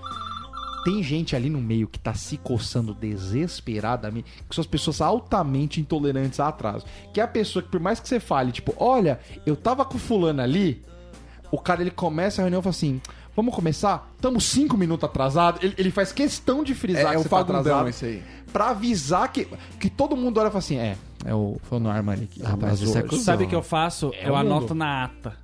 Tem gente ali no meio que tá se coçando desesperadamente, que são as pessoas altamente intolerantes a atraso. Que é a pessoa que, por mais que você fale, tipo, olha, eu tava com fulano ali, o cara ele começa a reunião e fala assim. Vamos começar? Estamos cinco minutos atrasados. Ele, ele faz questão de É, frisar é que o você tá atrasado esse aí. pra avisar que, que todo mundo olha e fala assim: é, é o, foi no Armani aqui. Ah, isso é. Sabe o que eu faço? É eu o mundo. anoto na ata.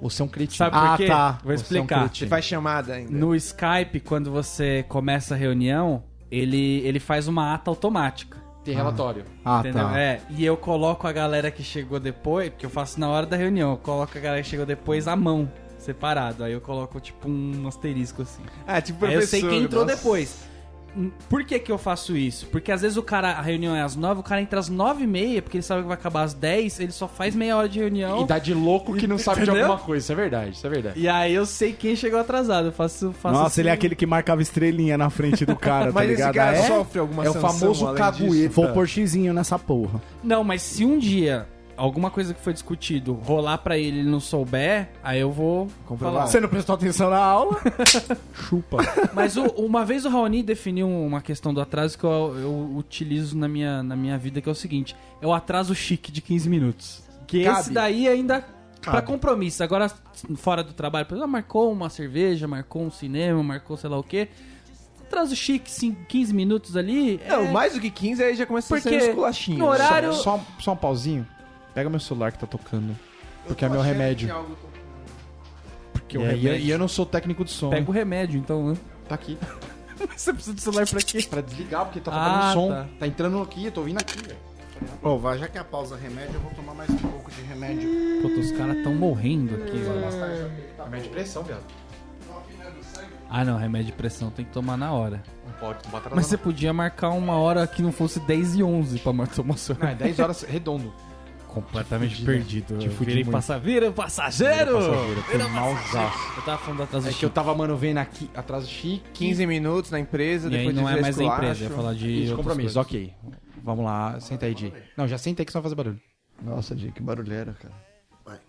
Você é um cretino. Sabe por Ah, quê? tá. Vou Você é um explicar. cretino. Você faz chamada ainda. No Skype, quando você começa a reunião, ele, ele faz uma ata automática. Tem relatório. Ah, entendeu? tá. É, e eu coloco a galera que chegou depois, porque eu faço na hora da reunião, eu coloco a galera que chegou depois à mão, separado. Aí eu coloco tipo um asterisco assim. Ah, tipo Aí eu sei professor, quem entrou nossa. depois. Hum, Por que que eu faço isso? Porque às vezes o cara, a reunião é às nove, o cara entra às nove e meia, porque ele sabe que vai acabar às dez, ele só faz meia hora de reunião. E dá de louco que não sabe de Entendeu? alguma coisa. Isso é verdade, isso é verdade. E aí eu sei quem chegou atrasado. Eu faço. faço Nossa, assim. ele é aquele que marcava estrelinha na frente do cara, tá Mas esse ligado? cara é? sofre alguma É o famoso cagueta. Vou pôr xizinho nessa porra. Não, mas se um dia alguma coisa que foi discutido rolar pra ele e ele não souber, aí eu vou falar. Você não prestou atenção na aula? Chupa. Mas o- uma vez o Raoni definiu uma questão do atraso que eu, eu utilizo na minha, na minha vida, que é o seguinte: é o atraso chique de 15 minutos. Que Cabe. esse daí ainda. Pra compromisso. Agora, fora do trabalho, por exemplo, marcou uma cerveja, marcou um cinema, marcou sei lá o quê. Atraso chique, sim, 15 minutos ali. Não, é- mais do que 15 aí já começa a ser Porque um esculachinho. no horário- Só, só um pauzinho. Pega meu celular que tá tocando. Porque é meu remédio. Porque E, o é- eu- remédio. e eu não sou técnico de som. Pega o remédio, então, né? Tá aqui. Você precisa do celular pra quê? Pra desligar, porque tá Ah, tocando som. tá. Tá. entrando aqui, eu tô vindo aqui, velho. Pô, vai, já que a pausa remédio, eu vou tomar mais um pouco de remédio. Puta, os caras tão morrendo aqui, velho. Remédio de pressão, viado. Ah, não, remédio de pressão tem que tomar na hora. Não pode, não bota Mas você podia marcar uma hora que não fosse 10 e 11 pra mar- tomar seu Não, é 10 horas redondo. Completamente Te fudi, perdido. te Eu fudi virei muito. passa... Vira passageiro! Passageiro, foi Vira malzaço. passageiro. Eu tava falando da atraso É que eu tava, mano, vendo aqui, atrás chique. 15 minutos na empresa, E aí depois não é mais esculacho. empresa, ia falar de, outras compromisso, coisas. ok. Vamos lá, senta aí, Di. Não, já senta aí que você vai fazer barulho. Nossa, Di, que barulheira, cara.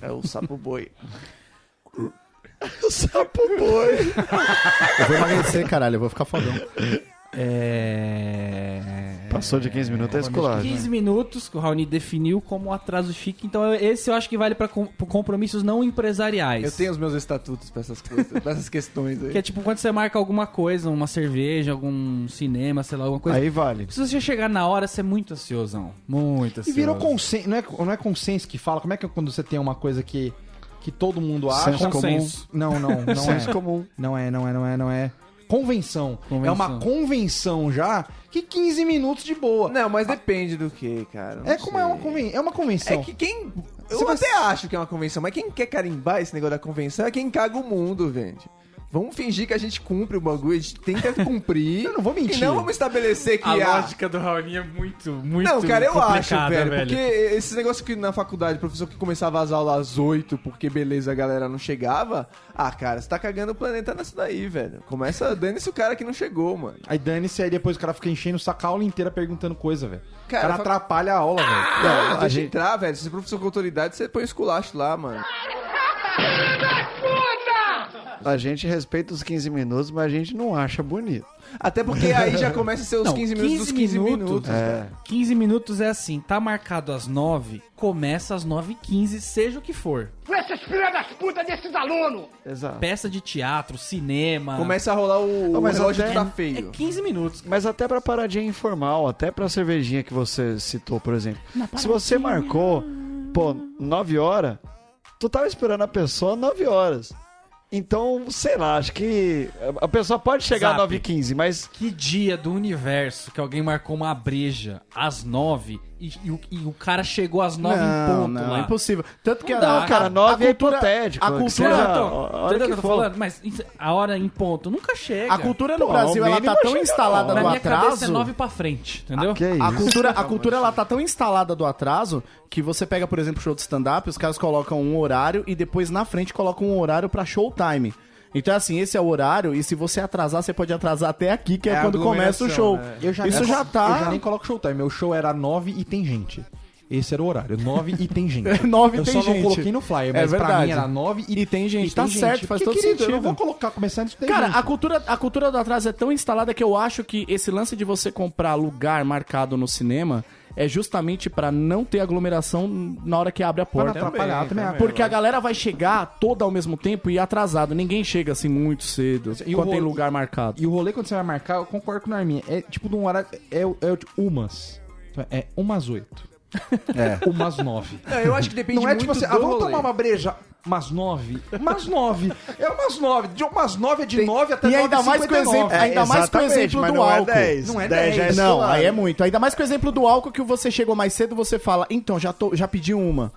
É o sapo boi. O sapo boi. Eu vou emagrecer, caralho, eu vou ficar fodão. É... Passou de 15 minutos é escolar. 15 minutos que o Raoni definiu como atraso chique. Então esse eu acho que vale pra com- compromissos não empresariais. Eu tenho os meus estatutos pra essas coisas, pra essas questões aí. Que é tipo quando você marca alguma coisa, uma cerveja, algum cinema, sei lá, alguma coisa. Aí vale. Se você chegar na hora, você é muito ansiosão. Muito E ansioso. virou consenso. Não é, não é consenso que fala? Como é que é quando você tem uma coisa que, que todo mundo acha? Senso comum. Consenso. Não, não, não Senso é. comum. Não é, não é, não é, não é. Convenção. Convenção. É uma convenção já que 15 minutos de boa. Não, mas depende do que, cara. Não é como é uma, conven... é uma convenção. É que quem. Eu Você vai- até acho que é uma convenção, mas quem quer carimbar esse negócio da convenção é quem caga o mundo, gente. Vamos fingir que a gente cumpre o bagulho, a gente tenta cumprir. Eu não vou mentir. E não vamos estabelecer que A a. lógica do Raoni é muito, muito Não, cara, eu acho, complicada, velho, Porque esse negócio que na faculdade, o professor que começava as aulas às 8, porque beleza, a galera não chegava. Ah, cara, você tá cagando o planeta nessa daí, velho. Começa dane-se o cara que não chegou, mano. Aí dane-se, aí depois o cara fica enchendo o saco a aula inteira perguntando coisa, velho. O Cara, cara fa- atrapalha a aula, velho. Não, a gente- entrar, velho. Se você é professor com autoridade, você põe o esculacho lá, mano. A gente respeita os 15 minutos, mas a gente não acha bonito. Até porque aí já começa a ser os Não, 15 minutos 15 dos 15 minutos. minutos. É. 15 minutos é assim, tá marcado às 9, começa às 9h15, seja o que for. Essas filhas das putas desses alunos! Exato. Peça de teatro, cinema. Começa a rolar o, Não, o mas relógio até- que tá É feio. 15 minutos. Mas até pra paradinha informal, até pra cervejinha que você citou, por exemplo. Se você marcou, pô, 9 horas, tu tava esperando a pessoa 9 horas. Então, sei lá, acho que a pessoa pode chegar Zap. às 9h15, mas Que dia do universo que alguém marcou uma breja às 9 e, e o, e o cara chegou às 9 em Não, ponto não, lá. é impossível. Tanto que Não, a- cara, a 9 é cultura- hipotético. A que cultura, seja Então, entendeu o que eu tô for. falando? Mas a hora em ponto nunca chega. a cultura no Pô, Brasil ela tá tão instalada Na no minha cabeça é atraso. 9 pra frente, entendeu? Que A isso? cultura, a cultura ela tá tão instalada do atraso que você pega, por exemplo, show de stand-up, os caras colocam um horário e depois na frente colocam um horário pra showtime. Então, assim, esse é o horário, e se você atrasar, você pode atrasar até aqui, que é, É quando começa o show. né? Eu já Isso nem- já tá. Eu já nem coloco showtime. Meu show era 9 e tem gente. Esse era o horário. 9 e tem gente. 9 eu tem só gente. não coloquei no flyer, É mas pra verdade. mim era 9 e, E tem gente, tá certo, faz Porque, todo querido, Eu não sentido. vou colocar começar antes de ter Cara, gente. a cultura, a cultura do atraso é tão instalada que eu acho que esse lance de você comprar lugar marcado no cinema é justamente pra não ter aglomeração na hora que abre a porta. atrapalhar também. também. Porque a galera vai chegar toda ao mesmo tempo e atrasado. Ninguém chega assim muito cedo E o quando tem lugar marcado. E o rolê, quando você vai marcar, eu concordo com o Narminha. É tipo de um horário. É, é, umas. É umas oito. É. Umas nove. Não, eu acho que depende Não é muito tipo assim, do ah, vamos rolê. tomar uma breja. Umas nove. Umas nove. É umas nove. De umas nove é de nove até E ainda mais com o 9,59. exemplo- ainda mais com o exemplo mas do não é álcool. 10. Não é 10 já é 10. Não, aí é muito. Ainda mais com o exemplo do álcool que você chegou mais cedo, você fala, então, já, tô, já pedi uma.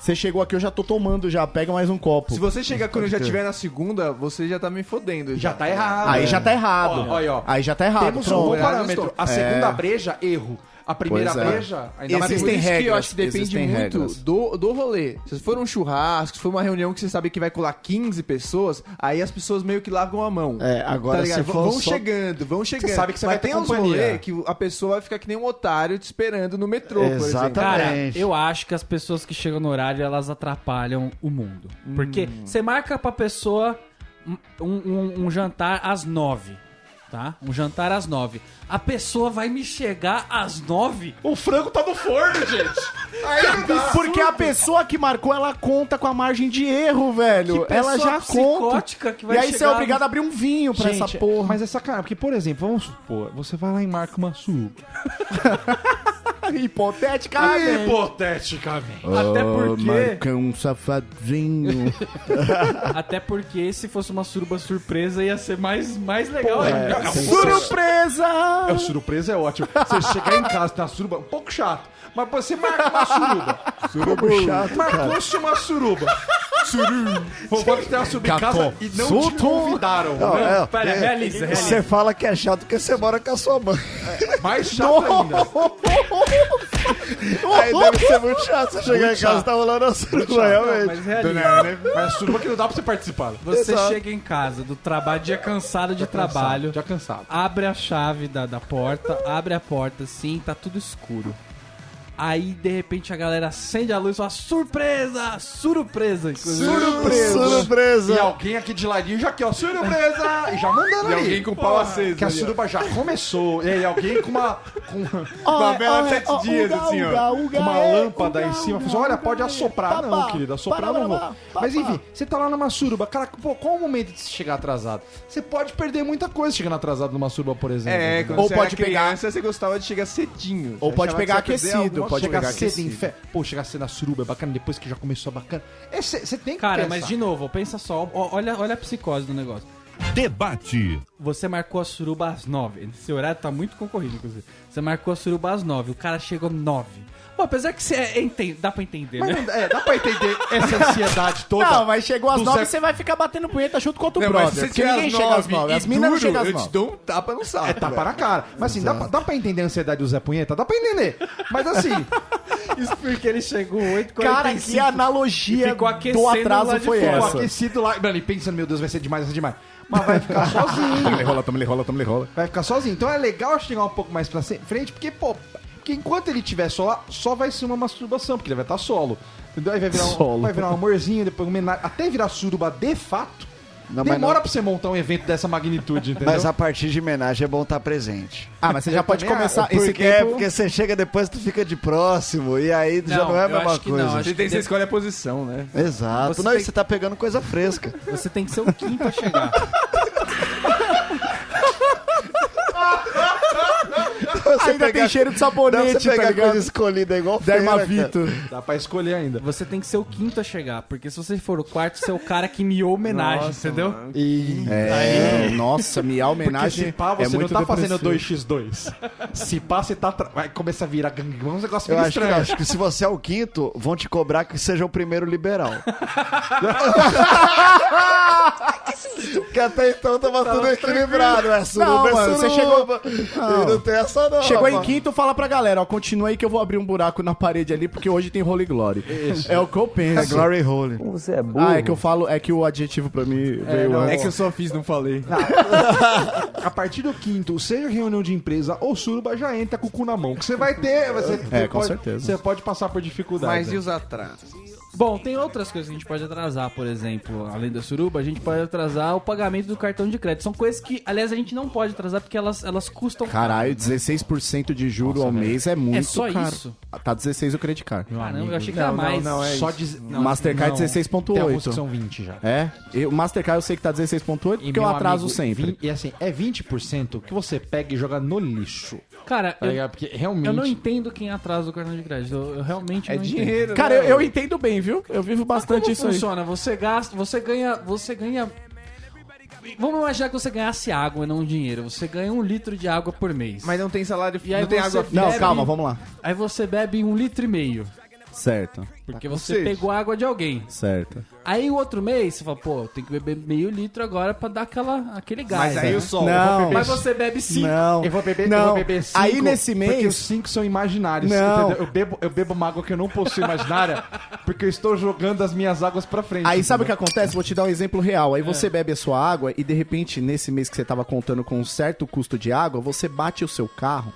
Você chegou aqui, eu já tô tomando, já pega mais um copo. Se você chegar quando eu já estiver na segunda, você já tá me fodendo. Já tá errado. Aí já tá errado. Ó, ó, ó. Aí já tá errado. Temos um pronto. bom É, parâmetro. A segunda breja, erro. A primeira Pois é. breja, ainda mais Por isso que eu regras, acho que depende muito regras. do, do rolê. Se for um churrasco, se for uma reunião que você sabe que vai colar 15 pessoas, aí as pessoas meio que largam a mão. É, agora tá ligado? se for vão só- chegando, vão chegando. sabe que você Mas vai ter tem uns rolê que a pessoa vai ficar que nem um otário te esperando no metrô, por exemplo. Exatamente. Cara, eu acho que as pessoas que chegam no horário, elas atrapalham o mundo. Porque você marca pra pessoa um, um- um jantar às nove, tá? Um jantar às nove. A pessoa vai me chegar às nove? O frango tá no forno, gente. Aí não dá. Porque a pessoa que marcou, ela conta com a margem de erro, velho. Que ela pessoa já psicótica conta. que vai e aí você é chegar obrigado a abrir um vinho pra essa porra. Mas é sacanagem, porque, por exemplo, vamos supor, você vai lá e marca uma suruba. Hipoteticamente. Hipoteticamente. Até porque, um safadinho. até porque se fosse uma suruba surpresa ia ser mais, mais legal ainda. É, Surpresa! é, surpresa é ótimo. Você chegar em casa e tem uma suruba, um pouco chato. Mas você marca uma suruba. Suruba chato, cara. Marcou-se uma suruba. Suruba. Vovó que tem uma suruba em casa e não te convidaram. Não, é, Pera, é, realiza, realiza. Você fala que é chato porque você mora com a sua mãe. Mais chato ainda. Aí deve ser muito chato você chegar em casa e tá rolando a suruba, Não, realmente. mas realiza. Mas a suruba que não dá pra você participar. Você Exato. chega em casa do trabalho, dia cansado de trabalho, Já cansado. abre a chave da, da porta, abre a porta assim, tá tudo escuro. Aí, de repente, a galera acende a luz e fala, surpresa! Surpresa! Surpresa. Surpresa. E alguém aqui de ladinho já aqui, ó, surpresa! E já mandando E ali. alguém com o pau aceso Que a suruba já começou. E aí alguém com uma, com uma, Uma vela sete dias, assim, ó. com uma lâmpada em cima. Falou, olha, pode assoprar. Não, querido, assoprar não vou. Mas enfim, você tá lá numa suruba. Cara, pô, qual o momento de se chegar atrasado? Você pode perder muita coisa chegando atrasado numa suruba, por exemplo. É, quando Ou você pode era pegar- criança, você gostava de chegar cedinho. Ou Você pode pegar você aquecido, alguma pode chegar pegar cedo em fé. Pô, chegar cedo na suruba é bacana, depois que já começou é bacana. Você tem que Cara, pensar. mas de novo, pensa só, ó, olha, olha a psicose do negócio. Debate. Você marcou a suruba às nove. Esse horário tá muito concorrido, inclusive. Você marcou a suruba às nove, o cara chegou nove. Bom, apesar que você é, enten- dá pra entender, Mas né? não dá- é, dá pra entender essa ansiedade toda. Não, mas chegou às do nove, Zé- você vai ficar batendo punheta junto com outro Não, mas brother. se você Porque tiver ninguém às chega às nove nove. e As minas não duro, chegam às Eu te nove. dou um tapa no saco. É tapa velho. na cara. Mas assim, dá pra, dá pra entender a ansiedade do Zé Punheta? Dá pra entender. Mas assim, Isso porque ele chegou 8 Cara, que analogia ficou do aquecendo lá atraso de foi fora. ficou essa. aquecido lá. Mano, e pensando, meu Deus, vai ser demais, vai ser demais. Mas vai ficar sozinho. Toma-lhe rola, toma-lhe rola, toma-lhe rola. Vai ficar sozinho. Então é legal chegar um pouco mais pra se- frente, porque, pô, porque enquanto ele estiver só lá, só vai ser uma masturbação, porque ele vai estar solo. Entendeu? Aí vai virar um, Solo. vai virar um amorzinho, depois um. Até virar suruba de fato. Não, demora não- pra você montar um evento dessa magnitude, entendeu? Mas a partir de homenagem é bom estar presente. Ah, mas você já pode começar acho, esse Porque, é tempo... porque você chega depois, tu fica de próximo, e aí já Não, não é a mesma coisa. não, Você, tem, você escolhe a posição, né? Exato. Você não, tem- e você tá pegando coisa fresca. Você tem que ser o quinto a chegar. Você Ainda tem cheiro de sabonete, Dá pra você tá pegar ligado? coisa escolhida igual feira. Dermavito. Dá pra escolher ainda. Você tem que ser o quinto a chegar. Porque se você for o quarto, você é o cara que miou homenagem, Nossa, entendeu? mano. E... É, nossa, miar Porque homenagem se pá, é você não muito tá fazendo depressivo. 2x2. Se pá, você tá. tra- Vai começar a virar gangbang, um negócio Eu meio acho que, estranho. acho que se você é o quinto, vão te cobrar que seja o primeiro liberal. que até então tava tudo equilibrado. É suruba, Não, é mano, você chegou- E não tem essa não. Chegou em quinto, fala pra galera, ó, continua aí que eu vou abrir um buraco na parede ali, porque hoje tem Holy Glory. É o que eu É penso. Glory Hole. Ah, é que eu falo, é que o adjetivo pra mim veio É antes. que eu só fiz, não falei. A partir do quinto, seja reunião de empresa ou suruba, já entra com o cu na mão. Que você vai ter. Você, É, você com pode, certeza. Você pode passar por dificuldade. Mas e os atrasos? Bom, tem outras coisas que a gente pode atrasar, por exemplo, além da suruba, a gente pode atrasar o pagamento do cartão de crédito. São coisas que, aliás, a gente não pode atrasar porque elas, elas custam Caralho, 16% de juro ao mês é muito É só caro. isso? Tá 16 o credit card. Caramba, eu achei que Não, era não, mais. não, é Só isso. diz... Mastercard Tem alguns que 16.8. são 20 já. É? E o Mastercard eu sei que tá 16.8 porque eu meu atraso amigo, sempre. vin- E assim, é 20% que você pega e joga no lixo. Cara, Tá eu, ligado? Porque realmente. eu não entendo quem atrasa o cartão de crédito. Eu, eu realmente É não dinheiro, Cara, né? eu, eu entendo bem, viu? Eu vivo entendo. bastante Como isso aí. funciona? Você gasta, você ganha, você ganha. Vamos imaginar que você ganhasse água e não dinheiro. Você ganha um litro de água por mês. Mas não tem salário, E aí não tem você água Não, Bebe- calma, vamos lá. Aí você bebe um litro e meio. Certo, Porque com você sede. pegou água de alguém. certo. Aí o outro mês você fala, pô, tem que beber meio litro agora pra dar aquela, aquele gás. Mas aí né? o sol. Não. Mas você bebe cinco. Não. Eu vou beber, não. eu vou beber cinco, Aí nesse Porque os mês. cinco são imaginários. Não. entendeu? Eu bebo, eu bebo uma água que eu não possuo imaginária porque eu estou jogando as minhas águas pra frente. Aí sabe o que entendeu? acontece? Vou te dar um exemplo real. Aí você bebe a sua água e de repente, nesse mês que você tava contando com um certo custo de água, você bate o seu carro.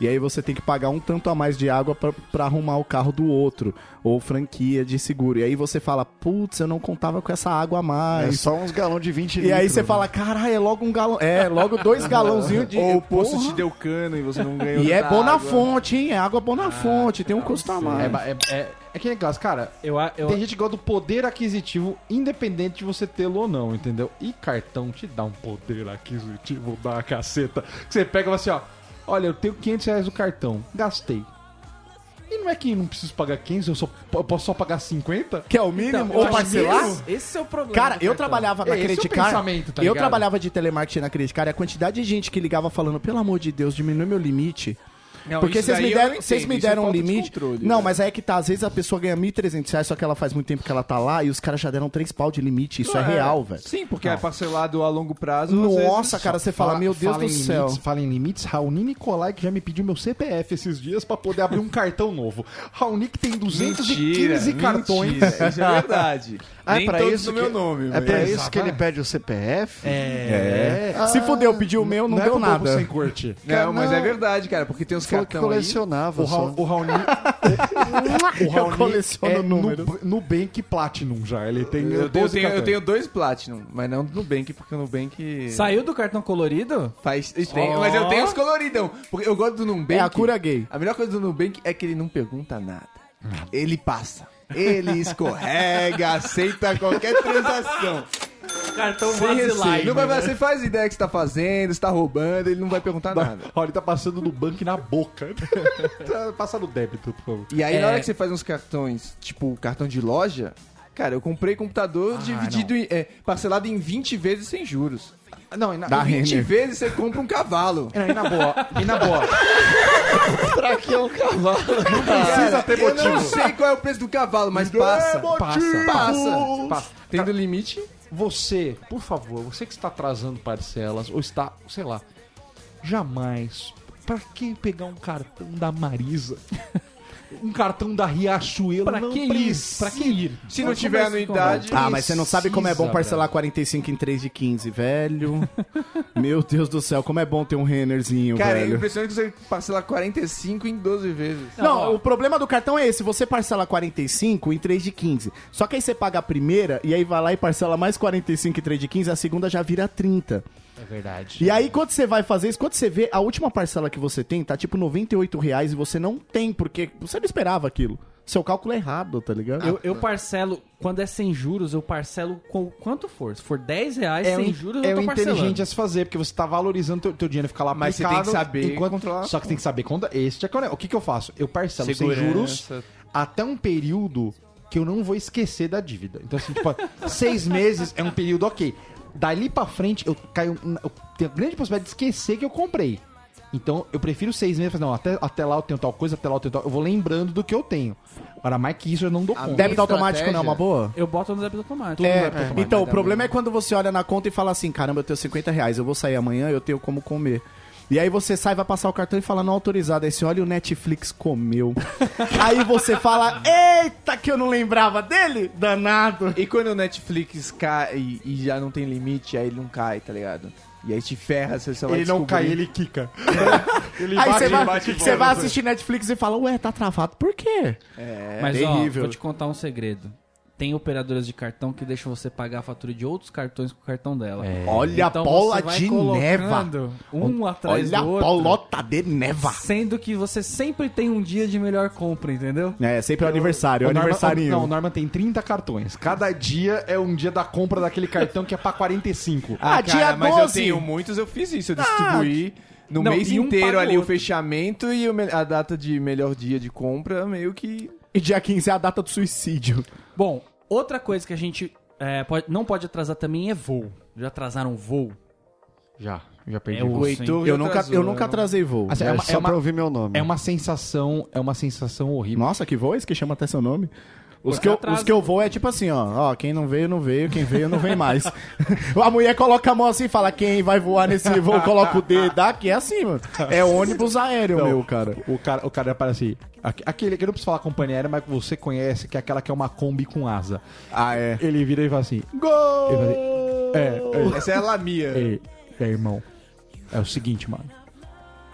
E aí você tem que pagar um tanto a mais de água pra, pra arrumar o carro do outro. Ou franquia de seguro. E aí você fala, putz, eu não contava com essa água a É mais. só uns galões de 20 E litros. aí você né? fala, caralho, é logo um galão. É, logo dois galãozinhos de. Ou o poço te deu cano e você não ganhou E é bom na fonte, hein? É água boa na fonte, tem um custo a É, mais. ba- é, é, é que negócio, cara. Eu, a- eu, Tem gente que gosta do poder aquisitivo, independente de você tê-lo ou não, entendeu? E cartão te dá um poder aquisitivo da caceta. Que você pega e fala assim, ó. Olha, eu tenho 500 reais no cartão, gastei. E não é que não preciso pagar 15, eu, só, eu posso só pagar 50? Que é o mínimo? Então, ou parcelar? Esse, esse é o problema. Cara, eu trabalhava na é o Credit Card. pensamento, tá eu trabalhava de telemarketing na Credit Card e a quantidade de gente que ligava falando, pelo amor de Deus, diminui meu limite. Não, Porque vocês me deram, vocês me é deram um limite. controle, não, né? mas aí é que tá. Às vezes a pessoa ganha 1.300 reais, só que ela faz muito tempo que ela tá lá e os caras já deram 3 pau de limite. Isso é, real, velho. Sim, porque é parcelado a longo prazo. Nossa, cara, você fala, meu Deus fala do céu. Limites, fala em limites, Raoni Nicolai, que já me pediu meu CPF esses dias pra poder abrir um cartão novo. Raoni que tem 215 cartões. mentira, Isso é verdade. Ah, é Nem pra todos isso no que- meu nome. É mas- pra isso que ele pede o CPF? É. Se fudeu, pediu o meu, não, é deu bobo nada. sem corte. Não, mas Não. é verdade, cara, porque tem os que cartões aí. colecionava. O, só. Ra o Raoni. o, o Raoni coleciono é números. no, Nubank Platinum já. Ele tem. Eu tenho, 12 eu, tenho, eu cartões. tenho dois Platinum, mas não do Nubank, porque o Nubank Saiu do cartão colorido? faz. tem- Ó. Mas eu tenho os coloridão. Porque eu gosto do Nubank. É a cura gay. A melhor coisa do Nubank é que ele não pergunta nada. Ele passa. Ele escorrega, aceita qualquer transação. Cartão Sem. Não vai, você faz ideia que você tá fazendo, você tá roubando, ele não vai perguntar nada. Raoni tá passando no banco na boca. Tá Passa no débito, por favor. E aí, É. na hora que você faz uns cartões, tipo cartão de loja, cara, eu comprei computador dividido em, é, parcelado em 20 vezes sem juros. Não, e na, Da e- 20 Renner. vezes você compra um cavalo. não, e na boa. E na boa. Pra que um cavalo? Precisa ter Eu não motivo. sei qual é o preço do cavalo, mas passa. Passa, Passa. passa. Tendo limite, Você, por favor, você que está atrasando parcelas ou está, sei lá, jamais. Pra que pegar um cartão da Marisa? Um cartão da Riachuelo Pra não que ir? Pra que ir? se não Vamos tiver anuidade. Ah, mas você não sabe como é bom parcelar 45 em 3 de 15, velho. Meu Deus do céu, como é bom ter um Rennerzinho, Cara, é velho. impressionante que você parcela 45 em 12 vezes. Não, ó. o problema do cartão é esse. Você parcela 45 em 3 de 15. Só que aí você paga a primeira e aí vai lá e parcela mais 45 em 3 de 15, a segunda já vira 30. É verdade. E aí, quando você vai fazer isso, quando você vê a última parcela que você tem, tá tipo 98 reais e você não tem, porque você não esperava aquilo. Seu cálculo é errado, tá ligado? Eu, eu parcelo, quando é sem juros, eu parcelo com quanto for. Se for 10 reais É, sem o- juros, é eu o tô parcelando. inteligente a se fazer, porque você tá valorizando teu, teu dinheiro ficar lá Mas você tem aplicado que saber enquanto- controlar. Só que você tem que saber quando. Esse é que é o. O que, que eu faço? Eu parcelo sem Segurança. juros até um período que eu não vou esquecer da dívida. Então, assim, tipo, seis meses é um período ok. Dali pra frente, eu caio. Eu tenho grande possibilidade de esquecer que eu comprei. Então, eu prefiro seis meses. Não, até, até lá eu tenho tal coisa, até lá eu tenho tal. Eu vou lembrando do que eu tenho. Agora, mais que isso eu não dou conta. Débito automático não é uma boa? Eu boto no débito automático. É, débito então, o mas problema é quando você olha na conta e fala assim, caramba, eu tenho 50 reais, eu vou sair amanhã, eu tenho como comer. E aí você sai, vai passar o cartão e fala não autorizado. Aí você olha o Netflix comeu. aí você fala, eita, que eu não lembrava dele? Danado. E quando o Netflix cai e, já não tem limite, aí ele não cai, tá ligado? E aí te ferra, você só vai Ele não descobrir. cai, ele quica. ele Aí você vai, bate você vai assistir Netflix e fala, ué, tá travado. Por quê? É, Mas terrível. ó, vou te contar um segredo. Tem operadoras de cartão que deixam você pagar a fatura de outros cartões com o cartão dela. Olha Então a bola você vai de neva. Um atrás Olha a do outro. bolota de neva. Sendo que você sempre tem um dia de melhor compra, entendeu? É, sempre é o aniversário, é o O aniversário. Não, o Norman tem 30 cartões. Cada dia é um dia da compra daquele cartão que é pra 45. Ah, Ah, cara, dia mas eu 12. tenho muitos, eu fiz isso. Eu distribuí no Não, mês um inteiro o ali o outro. fechamento e o a data de melhor dia de compra, meio que... E dia 15 é a data do suicídio. Bom, outra coisa que a gente é, pode- não pode atrasar também é voo. Já atrasaram voo? Já, já perdi. É o o O Sim. Heitor Eu já nunca, atrasou, eu nunca não- atrasei voo. Assim, É, é, uma, só é, uma, pra ouvir meu nome. é uma sensação, é uma sensação horrível. Nossa, que voo é esse que chama até seu nome? Os que, eu, os que eu vou é tipo assim, ó, ó, quem não veio, não veio, quem veio, não vem mais. a mulher coloca a mão assim e fala, quem vai voar nesse voo, coloca o dedo aqui, é assim, mano. É ônibus aéreo, Não, meu, cara. O cara, o cara aparece aqui- aquele que eu não preciso falar companhia aérea, mas você conhece, que é aquela que é uma Kombi com asa. Ah, é. Ele vira e fala assim: Gol! Ele vai É, Essa é a Lamia. é, é, irmão. É o seguinte, mano.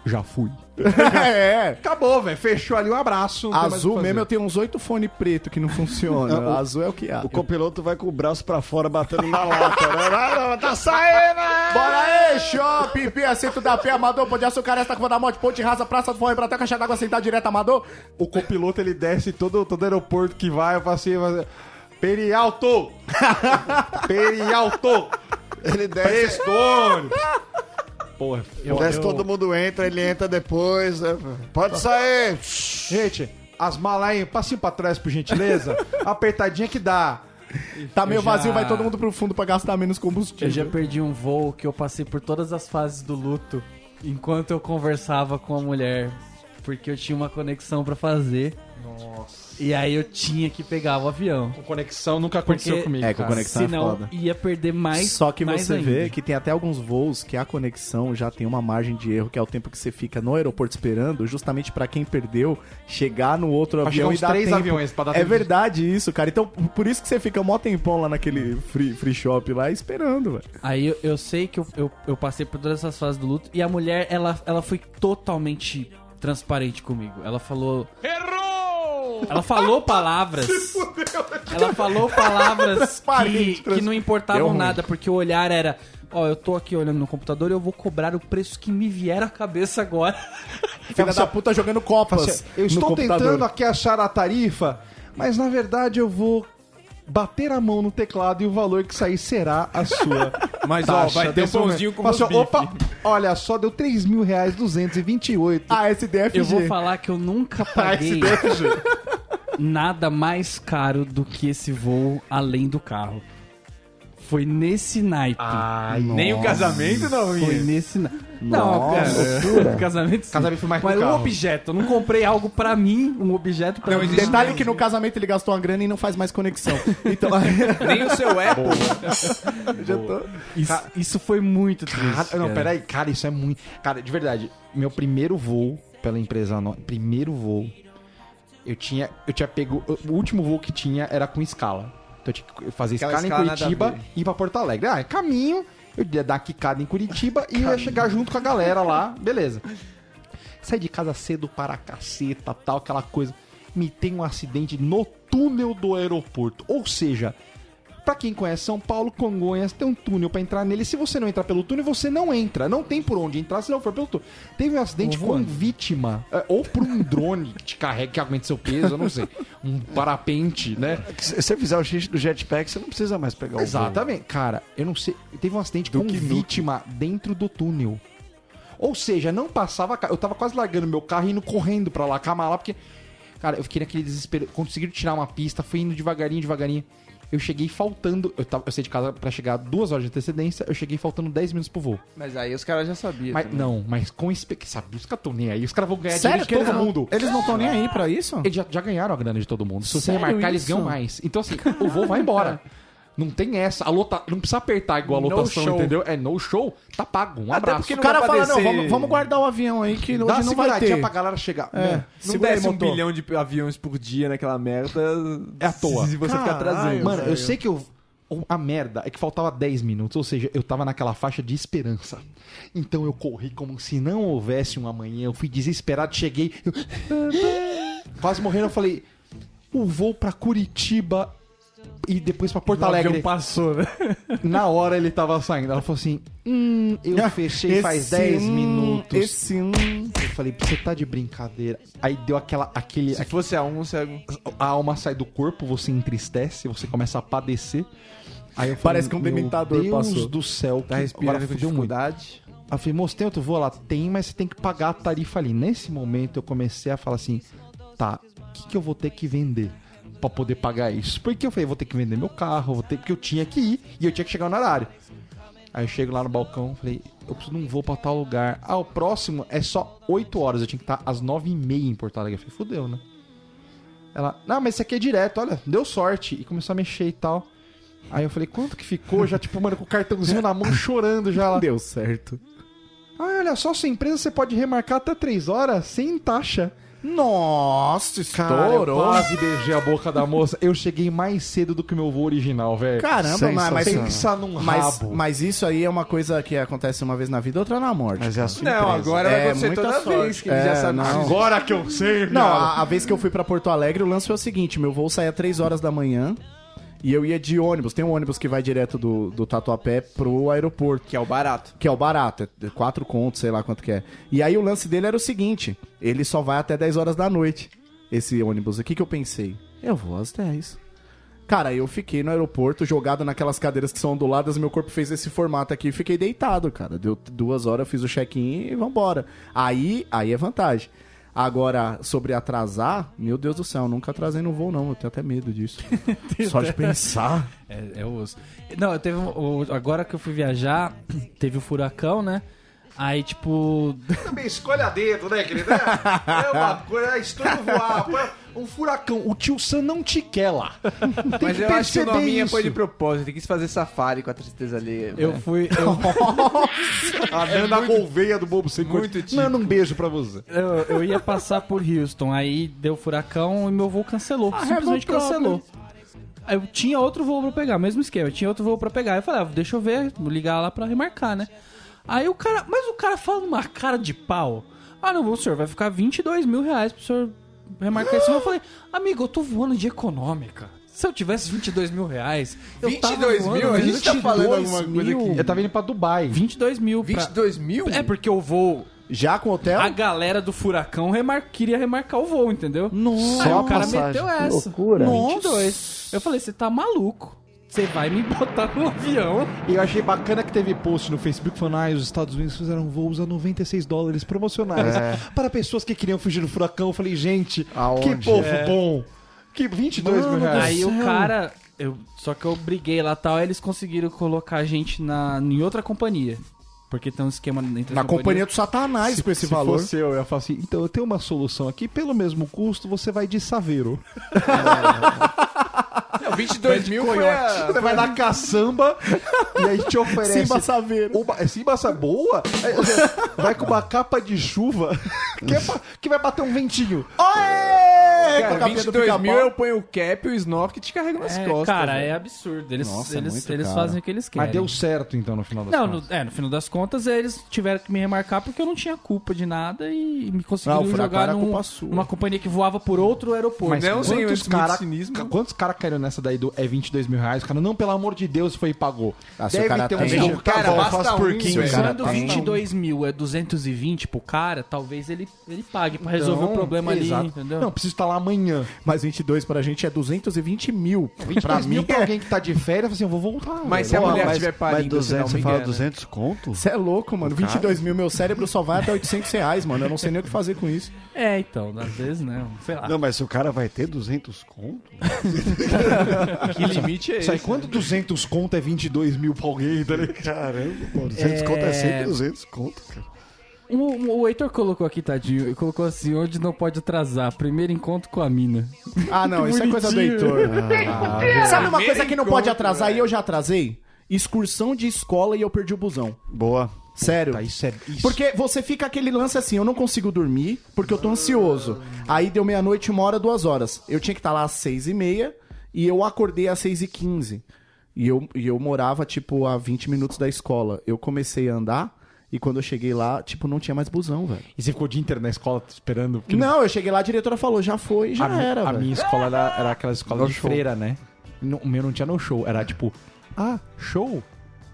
Já fui. é. Acabou, velho. Fechou ali um abraço. Azul mesmo, eu tenho uns oito fones preto que não funcionam. Não, o- Azul é o que há. O copiloto vai com o braço pra fora batendo na lata, né? Não, não, tá saindo! Bora aí, shopping, pia, centro da pé, amador, pode açúcar, esta curva da morte, ponte rasa, praça do forró, pra caixa d'água, sentar direto, amador. O copiloto ele desce todo, todo aeroporto que vai, eu passei. Perialto! Perialto! Ele desce, Prestone! Porra, desce todo mundo entra, ele entra depois. né? Pode sair! Gente, as malas aí, passinho pra trás, por gentileza. Apertadinha que dá. Tá meio Eu já- vazio, vai todo mundo pro fundo pra gastar menos combustível. Eu já perdi um voo que eu passei por todas as fases do luto enquanto eu conversava com a mulher. Porque eu tinha uma conexão pra fazer. Nossa. E aí eu tinha que pegar o avião. Com conexão nunca aconteceu Porque- comigo. É, com cara. conexão é Senão foda. ia perder mais. Só que mais você ainda. vê que tem até alguns voos que a conexão já tem uma margem de erro, que é o tempo que você fica no aeroporto esperando, justamente pra quem perdeu chegar no outro Pra avião e dar três tempo. aviões pra dar É tempo de- verdade isso, cara. Então, por isso que você fica mó tempão lá naquele free, free shop lá esperando, velho. Aí eu, eu sei que eu, eu, eu passei por todas essas fases do luto e a mulher, ela, ela foi totalmente transparente comigo. Ela falou. Errou! Ela falou palavras. ela falou palavras que, que não importavam nada, porque o olhar era. Ó, eu tô aqui olhando no computador e eu vou cobrar o preço que me vier à cabeça agora. Filha da puta jogando copas. Assim, eu estou tentando aqui achar a tarifa, mas na verdade eu vou bater a mão no teclado e o valor que sair será a sua. Mas, ó, taxa vai ter um pãozinho com meus Opa, olha só, deu 3 mil reais 228. Ah, SDFG. Eu vou falar que eu nunca paguei nada mais caro do que esse voo além do carro. Foi nesse naipe. Ai, Nem o casamento não Foi ia. nesse na... Não, cara. Casamento sim. Casamento foi mais Mas o um carro. objeto. Eu não comprei algo pra mim, um objeto pra Não, mim. Detalhe que no casamento ele gastou uma grana e não faz mais conexão. Então, Nem o seu Apple. já tô... Isso, isso foi muito triste. Cara, não, cara. peraí, cara, isso é muito. Cara, de verdade, meu primeiro voo pela empresa, no... primeiro voo, eu tinha, eu tinha pego, o último voo que tinha era com escala. Então eu tinha que fazer Aquela escala, escala em Curitiba e ir pra Porto Alegre. Ah, é caminho, eu ia dar quicada em Curitiba e ia chegar junto com a galera lá, beleza. Saí de casa cedo para caceta, tal, aquela coisa. Me tem um acidente no túnel do aeroporto. Ou seja, pra quem conhece São Paulo, Congonhas tem um túnel pra entrar nele. Se você não entrar pelo túnel, você não entra. Não tem por onde entrar se não for pelo túnel. Teve um acidente com vítima. é, Ou por um drone que te carrega, que aguente seu peso, eu não sei. Um parapente, né? Se você fizer o xixi do jetpack, você não precisa mais pegar o voo. Exatamente. Cara, eu não sei. Teve um acidente com vítima dentro do túnel. Ou seja, não passava. Eu tava quase largando meu carro e indo correndo pra lá, com a mala, porque. Cara, eu fiquei naquele desespero. Conseguiram tirar uma pista, fui indo devagarinho, devagarinho. Eu cheguei faltando. Eu, tava, eu saí de casa pra chegar duas horas de antecedência, eu cheguei faltando 10 minutos pro voo. Mas aí os caras já sabiam. Mas, também. não, mas com espe... Sabe, os caras tão nem aí. Os caras vão ganhar Sério dinheiro que de eles todo não, mundo. eles não estão nem aí pra isso? Eles já, já ganharam a grana de todo mundo. Se você Sério remarcar, eles isso? ganham mais. Então, assim, o voo vai embora. Não tem essa. A lota... Não precisa apertar igual a No lotação, show. entendeu? É no show, tá pago. Um Até abraço. porque O cara fala, não, vamos, vamos guardar o avião aí que Dá hoje não vai ter. pra galera chegar. É. Mano, Não Segura aí, desce um motor. bilhão de aviões por dia naquela merda. É à toa. Se você ficar Caralho, trazendo. Mano, eu sei que eu. A merda é que faltava 10 minutos, ou seja, eu tava naquela faixa de esperança. Então eu corri como se não houvesse um amanhã. Eu fui desesperado, cheguei. eu- Quase morrendo, eu falei: o voo pra Curitiba e depois pra Porto Alegre. passou, né? Na hora ele tava saindo. Ela falou assim: Hum, eu fechei faz 10 hum, minutos. Esse hum, Eu falei, você tá de brincadeira. Aí deu aquela. aquele. Se fosse a um, você... A alma sai do corpo, você entristece, você começa a padecer. Aí eu Parece que um "Meu dementador Deus passou." do céu, tá que respirando com muito. dificuldade. Aí eu falei, moço, tem outro voo? Ela tem, mas você tem que pagar a tarifa ali. Nesse momento eu comecei a falar assim, tá, o que, que eu vou ter que vender pra poder pagar isso? Porque eu falei, vou ter que vender meu carro, vou ter, porque eu tinha que ir e eu tinha que chegar no horário. Aí eu chego lá no balcão, falei, eu preciso de um voo pra tal lugar. Ah, o próximo é só 8 horas, eu tinha que estar às 9 e meia em Porto Alegre. Eu falei, fudeu, né? Ela, não, mas esse aqui é direto, olha, deu sorte. E começou a mexer e tal. Aí eu falei, quanto que ficou? Já, tipo, mano, com o cartãozinho na mão, chorando já lá. deu certo. Ah, olha só, sua empresa você pode remarcar até 3 horas sem taxa. Nossa, Cara, eu estourou. quase beijei a boca da moça. Eu cheguei mais cedo do que o meu voo original, velho. Caramba, mas, mas, Pensa num mas, rabo. mas isso aí é uma coisa que acontece uma vez na vida, outra na morte. Mas é a cara. sua Não, agora vai É, acontecer muita toda sorte. vez que ele É, já sabe não. Agora que eu sei, Não, a, a vez que eu fui pra Porto Alegre, o lance foi o seguinte: meu voo saía 3 horas da manhã e eu ia de ônibus. Tem um ônibus que vai direto do, do Tatuapé pro aeroporto. Que é o barato. Que é o barato, é 4 contos, sei lá quanto que é. E aí o lance dele era o seguinte: ele só vai até 10 horas da noite, esse ônibus. O que, eu pensei? Eu vou às 10. Cara, eu fiquei no aeroporto, jogado naquelas cadeiras que são onduladas, meu corpo fez esse formato aqui e fiquei deitado, cara. Deu duas horas, eu fiz o check-in e vambora. Aí, aí é vantagem. Agora, sobre atrasar, meu Deus do céu, nunca atrasei no voo, não. Eu tenho até medo disso. Só de pensar. É, é osso. Não, teve um, o- agora que eu fui viajar, teve o furacão, né? Aí, tipo, Também escolhe a dedo, né, querido? É uma coisa, é estranho voar. pô, Um furacão. O tio Sam não te quer lá. Tem Mas que eu acho que o nominha isso. foi de propósito. Ele quis fazer safari com a tristeza alheia. eu fui. Eu, A Nanda Gouveia do Bobo Sem muito típico. Manda um beijo pra você. eu, eu ia passar por Houston, aí deu furacão e meu voo cancelou. simplesmente cancelou. Aí eu tinha outro voo pra pegar, mesmo esquema, eu tinha outro vou pra pegar. Eu falei, ah, deixa eu ver, vou ligar lá pra remarcar, né? Aí o cara, mas o cara fala numa cara de pau. Ah, não, o senhor vai ficar 22 mil reais pro senhor remarcar voo. Eu falei, amigo, eu tô voando de econômica. Se eu tivesse 22 mil reais, eu tava 22 voando mil? A gente tá 22 falando alguma coisa mil. aqui. Eu tava indo pra Dubai. 22 mil. pra- 22 mil? É porque o voo Já com hotel? a galera do furacão remar... queria remarcar o voo, entendeu? Nossa. Aí o cara passagem. meteu essa. loucura. 22. Eu falei, você tá maluco. Você vai me botar no avião. E eu achei bacana que teve post no Facebook falando: ah, os Estados Unidos fizeram voos a 96 dólares promocionais para pessoas que queriam fugir do furacão. Eu falei, gente, Aonde? que povo É. bom. Que 22 mil reais. Aí o cara. Eu, só que eu briguei lá e tal, aí eles conseguiram colocar a gente na, em outra companhia. Porque tem um esquema entre as Na companhia do Satanás com esse Se valor. fosse eu, eu ia falar assim: então eu tenho uma solução aqui, pelo mesmo custo, você vai de Saveiro. Não, 22 mil foi a... Você vai na caçamba e aí te oferece. Simba Saveiro. Uma, é Simba essa boa? Ou seja, vai com uma capa de chuva que, é pra- que vai bater um ventinho. Com a Cara, do 22 mil eu ponho o cap e o snorkel e te carrego nas É, costas. cara, velho. é absurdo. Eles, Nossa, eles, eles fazem o que eles querem. Mas deu certo então no final das Não, no, contas. é, no final das contas, eles tiveram que me remarcar porque eu não tinha culpa de nada e me conseguiram o furacão jogar era num- culpa sua. numa companhia que voava por outro aeroporto. Mas não, quantos muito cara, cinismo. quantos caras caíram nessa daí do é 22 mil reais? O cara, não, pelo amor de Deus, foi e pagou. Ah, se o Deve cara ter um tem- jogo, tá Cara, bom, basta faz um, porquinho, velho. cara. Quando tem. 22 mil é 220 pro cara, talvez ele, ele pague pra resolver Então, o problema exato. ali, entendeu? Não, preciso estar lá amanhã. Mas 22 pra gente é 220 mil. 22 pra mil mim pra é... alguém que tá de férias, assim, eu vou voltar. Mas velho. se a Pô, mulher estiver mas parindo, você 200, não você me fala engana. 200 conto? Você é louco, mano. 22 mil, meu cérebro só vai até 800 reais, mano. Eu não sei nem o que fazer com isso. É, então, às vezes, né? Sei lá. Não, mas se o cara vai ter 200 conto? Que limite é esse? quanto 200 conto é 22 mil pra alguém, tá ligado? Caramba, pô, 200 conto é sempre 200 conto, cara. O, o Heitor colocou aqui, tadinho, ele colocou assim, onde não pode atrasar, primeiro encontro com a mina. Ah, não, isso é coisa do Heitor. Sabe uma coisa que não pode atrasar e eu já atrasei? Excursão de escola e eu perdi o busão. Boa. Sério. Tá, isso é. Isso. Porque você fica aquele lance assim, eu não consigo dormir porque eu tô ansioso. Aí deu meia-noite, uma hora, duas horas. Eu tinha que estar lá às seis e meia e eu acordei às seis e quinze. E eu, e eu morava, tipo, a 20 minutos da escola. Eu comecei a andar e quando eu cheguei lá, tipo, não tinha mais busão, velho. E você ficou o dia inteiro na escola esperando? porque Não, eu cheguei lá, a diretora falou, já foi, já a, era, a velho. minha escola era, era aquela escola No de show. freira, né? No- O meu não tinha no show. Era tipo, ah, show?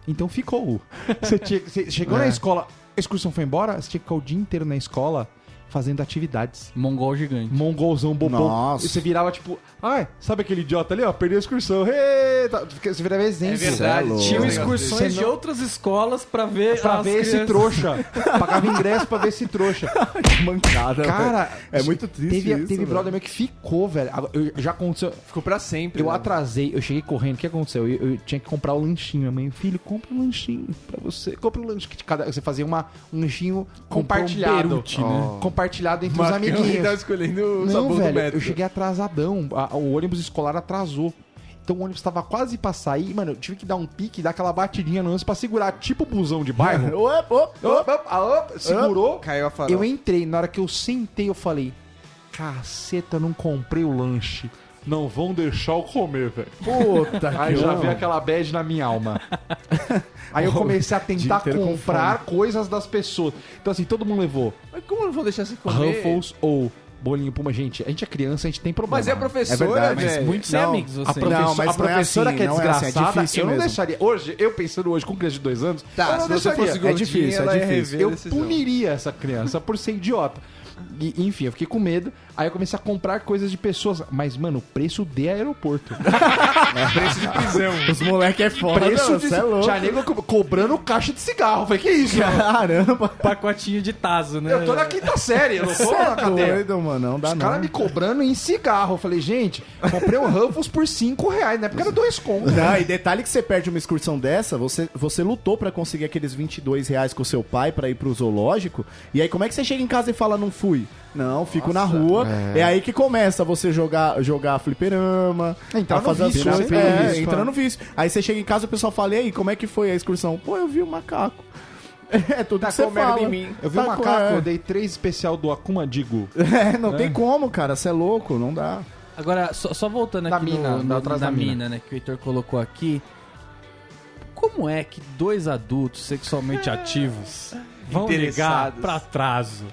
Então ficou. Você, tinha, você chegou na escola, a excursão foi embora, você tinha que ficar o dia inteiro na escola fazendo atividades. Mongol gigante. Mongolzão bobão. Nossa. E você virava tipo, ai, sabe aquele idiota ali, ó, perdeu a excursão. Hey! Tá, Você virava exemplo. verdade, louco. Tinham excursões de outras escolas pra ver Pra as ver esse crianças. trouxa. Pagava ingresso pra ver esse trouxa. Mancada, Cara, é muito triste Teve, isso, teve brother meu que ficou, velho. Eu- já aconteceu. Ficou pra sempre. Eu né? atrasei, eu cheguei correndo. O que aconteceu? Eu, eu tinha que comprar o lanchinho. Minha mãe, filho, compra um lanchinho pra você. Compra um lanche que de cada. Você fazia uma, um lanchinho compartilhado. Berute, né? Compartilhado entre os Marcão que amiguinhos. tava escolhendo o Não, sabor do velho, metro. eu cheguei atrasadão. A- o ônibus escolar atrasou. Então o ônibus tava quase pra sair. Mano, eu tive que dar um pique, dar aquela batidinha no ônibus pra segurar, tipo busão de bairro. Opa, opa, Op, op, ah, op, segurou. Caiu a farofa. Eu entrei, na hora que eu sentei, eu falei: Caceta, não comprei o lanche. Não vão deixar eu comer, velho. Puta Aí que já não. veio aquela bad na minha alma. Aí eu comecei a tentar inteiro com comprar coisas das pessoas. Então, assim, todo mundo levou Mas como não vão deixar você comer? Ruffles ou bolinho Puma. Gente, a gente é criança, a gente tem problema. Mas é a É professora, verdade, mas velho. Muito sem Não, amigos, A, você. professora, Não, mas a não é professora assim, que é não é assim, é desgraçada, difícil eu não mesmo. deixaria. Hoje, eu pensando hoje com criança de dois anos, Tá, eu não se você deixaria. fosse gordinha, difícil, é ela ia difícil. rever a eu decisão. puniria essa criança por ser idiota. E, enfim, eu fiquei com medo. Aí eu comecei a comprar coisas de pessoas. Mas, mano, o preço de aeroporto. Preço de prisão. Os moleque é foda, preço de. é louco. Já nego co- cobrando caixa de cigarro. Falei, que isso? mano? Caramba. Pacotinho de taso, né? Eu tô na quinta série, eu não tô na cadeia. Doido, mano, não dá Os caras me cobrando em cigarro. Eu falei, gente, comprei um Ruffles por 5 reais. Na época era dois contos. Não, e detalhe que você perde uma excursão dessa, você, você lutou pra conseguir aqueles 22 reais com o seu pai pra ir pro zoológico, e aí como é que você chega em casa e fala, não fui? Não, fico na rua. É. aí que começa você jogar, jogar fliperama, Entrar a no fazer as vício, coisas. né? É, Vício, pá. no vício. Aí você chega em casa e o pessoal fala, e aí, como é que foi a excursão? Pô, eu vi o macaco. É tudo que você fala. em mim. Eu vi um Tá com- macaco, é. eu dei três especial do Akuma Digo. É, não tem como, cara. Você é louco, não dá. Agora, só, só voltando Da aqui mina, no, da no, atrás da da mina. mina, né, que o Heitor colocou aqui. Como é que dois adultos sexualmente ativos vão ligar pra atraso?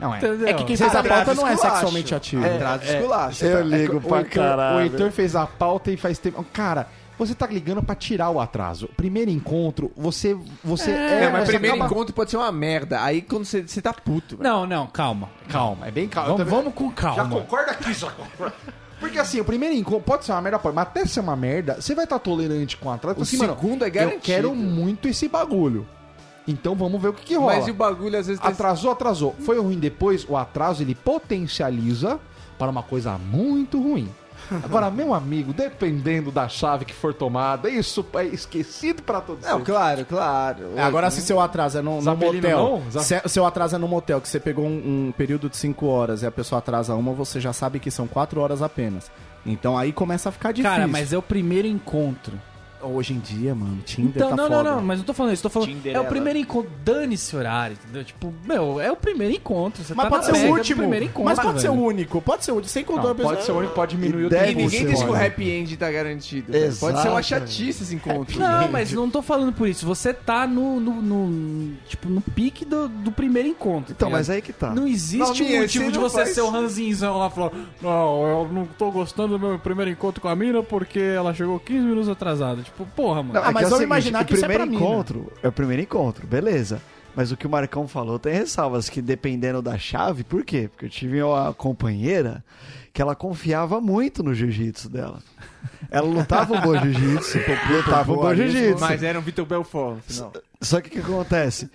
Não é. Entendeu? É que quem fez a pauta não é sexualmente ativo. Atraso esculacho. Eu É ligo que o pra Heitor- caralho. O Heitor fez a pauta e faz tempo. Cara, você tá ligando pra tirar o atraso. Primeiro encontro, você. você É, mas você primeiro acaba- encontro pode ser uma merda. Aí quando você, você tá puto, velho. Não, não, calma. Calma, é bem calma. Vamos, Eu também- vamos com Já calma. concorda aqui, já concorda. Porque assim, o primeiro encontro pode ser uma merda, pode, mas até ser uma merda, você vai estar tolerante com o atraso. O assim, mano, segundo é Eu garantido. quero muito esse bagulho. Então vamos ver o que, que rola. Mas e o bagulho às vezes... tem- Atrasou, atrasou. Foi ruim depois, o atraso ele potencializa para uma coisa muito ruim. Agora, meu amigo, dependendo da chave que for tomada, isso é esquecido para todos. Não, claro, claro. É, Agora, se seu atraso é no, no motel, não? Zap- se seu atraso é no motel, que você pegou um, um período de 5 horas e a pessoa atrasa uma, você já sabe que são 4 horas apenas. Então aí começa a ficar difícil. Cara, mas é o primeiro encontro. Hoje em dia, mano, Tinder Então, tá não, foda. não, não, mas não tô falando isso, tô falando. É o primeiro encontro. Dane-se horário, entendeu? Tipo, meu, é o primeiro encontro. Você Mas tá pode na ser pega o último. primeiro encontro, Mas pode ser o velho. único. Pode ser o único. Sem contar Não, a pessoa. pode ser o único, pode diminuir o Deve E tempo. ninguém diz que o happy end tá garantido. velho. Pode ser uma Exato. chatice esse encontro. Não, mas não tô falando por isso. Você tá no, no, no- tipo, no pique do, do primeiro encontro. Então, tá mas aí que tá. Não existe Não, um motivo de você faz- ser o ranzinzão lá falando Não, eu não tô gostando do meu primeiro encontro com a mina porque ela chegou 15 minutos atrasada. Tipo, porra, mano. Não, Ah, é mas que é o vamos seguinte, imaginar o que isso é primeiro pra mim, né? encontro é o primeiro encontro, beleza. Mas o que o Marcão falou tem ressalvas que dependendo da chave, por quê? Porque eu tive uma companheira que ela confiava muito no jiu-jitsu dela. Ela lutava um bom jiu-jitsu, lutava um bom jiu-jitsu. Mas era um Vitor Belfort, no final. Só que o que acontece?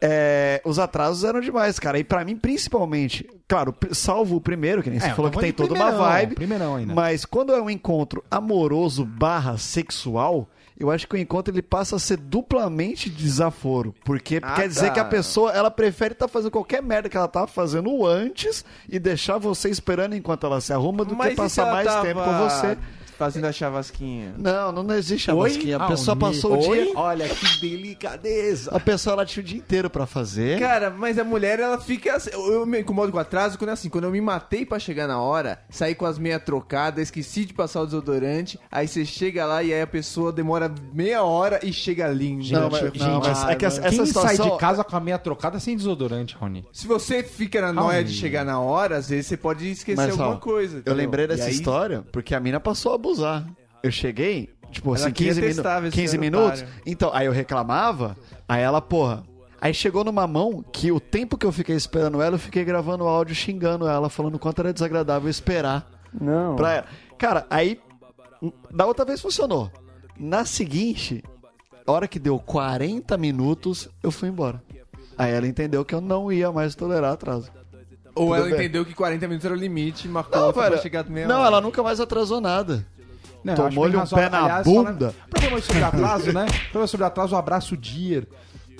É, os atrasos eram demais, cara. E pra mim, principalmente, claro, salvo o primeiro, que nem você É, falou que eu tô tem toda uma vibe. primeirão ainda. Mas quando é um encontro amoroso barra sexual, eu acho que o encontro ele passa a ser duplamente desaforo. Porque Ah, quer dizer tá. que a pessoa ela prefere estar fazendo qualquer merda que ela tava fazendo antes e deixar você esperando enquanto ela se arruma do Mas que passar mais tava tempo com você. Fazendo a chavasquinha. Não, não existe a Oi? A Ah, pessoa o passou o Oi? dia. Olha que delicadeza. A pessoa ela tinha o dia inteiro pra fazer. Cara, mas a mulher, ela fica. assim- Eu, eu me incomodo com atraso quando é assim, quando eu me matei pra chegar na hora, saí com as meias trocadas, esqueci de passar o desodorante, aí você chega lá e aí a pessoa demora meia hora e chega linda. Não, mas, não, mas é que essa, essa Quem sai situação. de casa com a meia trocada sem desodorante, Rony? Se você fica na noia de chegar na hora, às vezes você pode esquecer Mas, alguma Raul, coisa. Eu entendeu? lembrei dessa aí- história porque a mina passou a abusar. Eu cheguei, tipo assim, queria 15, minu testar, ver se 15 era minutos. Então, aí eu reclamava, aí ela, porra. Aí chegou numa mão que o tempo que eu fiquei esperando ela, eu fiquei gravando áudio xingando ela, falando o quanto era desagradável esperar Não. pra ela. Cara, aí da outra vez funcionou. Na seguinte, a hora que deu 40 minutos, eu fui embora. Aí ela entendeu que eu não ia mais tolerar atraso. Ou Tudo ela bem. entendeu que 40 minutos era o limite e marcou Não, outra velho. pra chegar meia Não, hora. ela nunca mais atrasou nada. Tomou-lhe um pé na Aliás, bunda. falando- Programa sobre atraso, né? Programa sobre atraso, um abraço, Dier.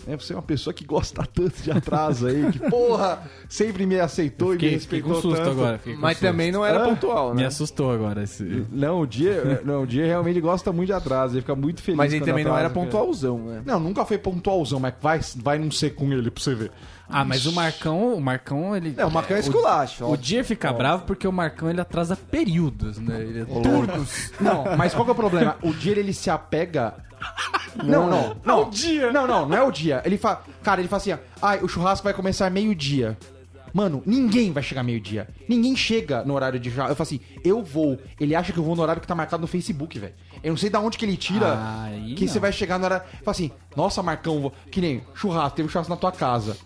É, você é uma pessoa que gosta tanto de atraso aí, que porra, sempre me aceitou e me Fiquei, fiquei respeitou com susto tanto. agora. fiquei com Mas susto. também não era Hã? pontual, Me né? assustou agora esse. Não, o Dier, não, o Dier realmente gosta muito de atraso, ele fica muito feliz Mas ele também não era atrasa, pontualzão, né? Não, nunca foi pontualzão, mas vai, vai não ser com ele pra você ver. Ah, mas o Marcão, o Marcão, ele. Não, o Marcão é esculacho. O dia fica bravo porque o Marcão ele atrasa períodos, né? Ele é turcos. Não, mas qual que é o problema? O Dier, ele se apega... Não, não, não. o dia. Não, não, não é o dia. Ele fala... Cara, ele fala assim, ai, o churrasco vai começar meio-dia. Mano, ninguém vai chegar meio-dia. Ninguém chega no horário de churrasco. Eu falo assim, eu vou. Ele acha que eu vou no horário que tá marcado no Facebook, velho. Eu não sei da onde que ele tira Aí que não. você vai chegar no horário. Fala assim, nossa, Marcão, vou... que nem churrasco, teve um churrasco na tua casa.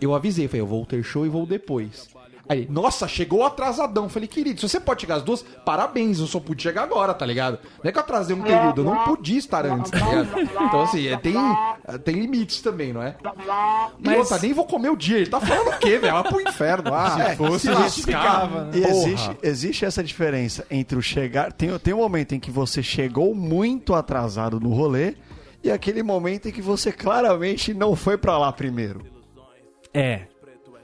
Eu avisei, falei, eu vou ter show e vou depois. Aí, nossa, chegou atrasadão. Falei, querido, se você pode chegar às duas, parabéns, eu só pude chegar agora, tá ligado? Não é que eu atrasei um período, eu não podia estar antes, tá ligado? Então, assim, é, tem, é, tem limites também, não é? E Mas- outra, nem vou comer o dia. Ele tá falando o quê, velho? Vai pro inferno. Ah, se fosse, justificava, né? E Porra. existe, existe essa diferença entre o chegar. Tem, tem um momento em que você chegou muito atrasado no rolê e aquele momento em que você claramente não foi pra lá primeiro. É.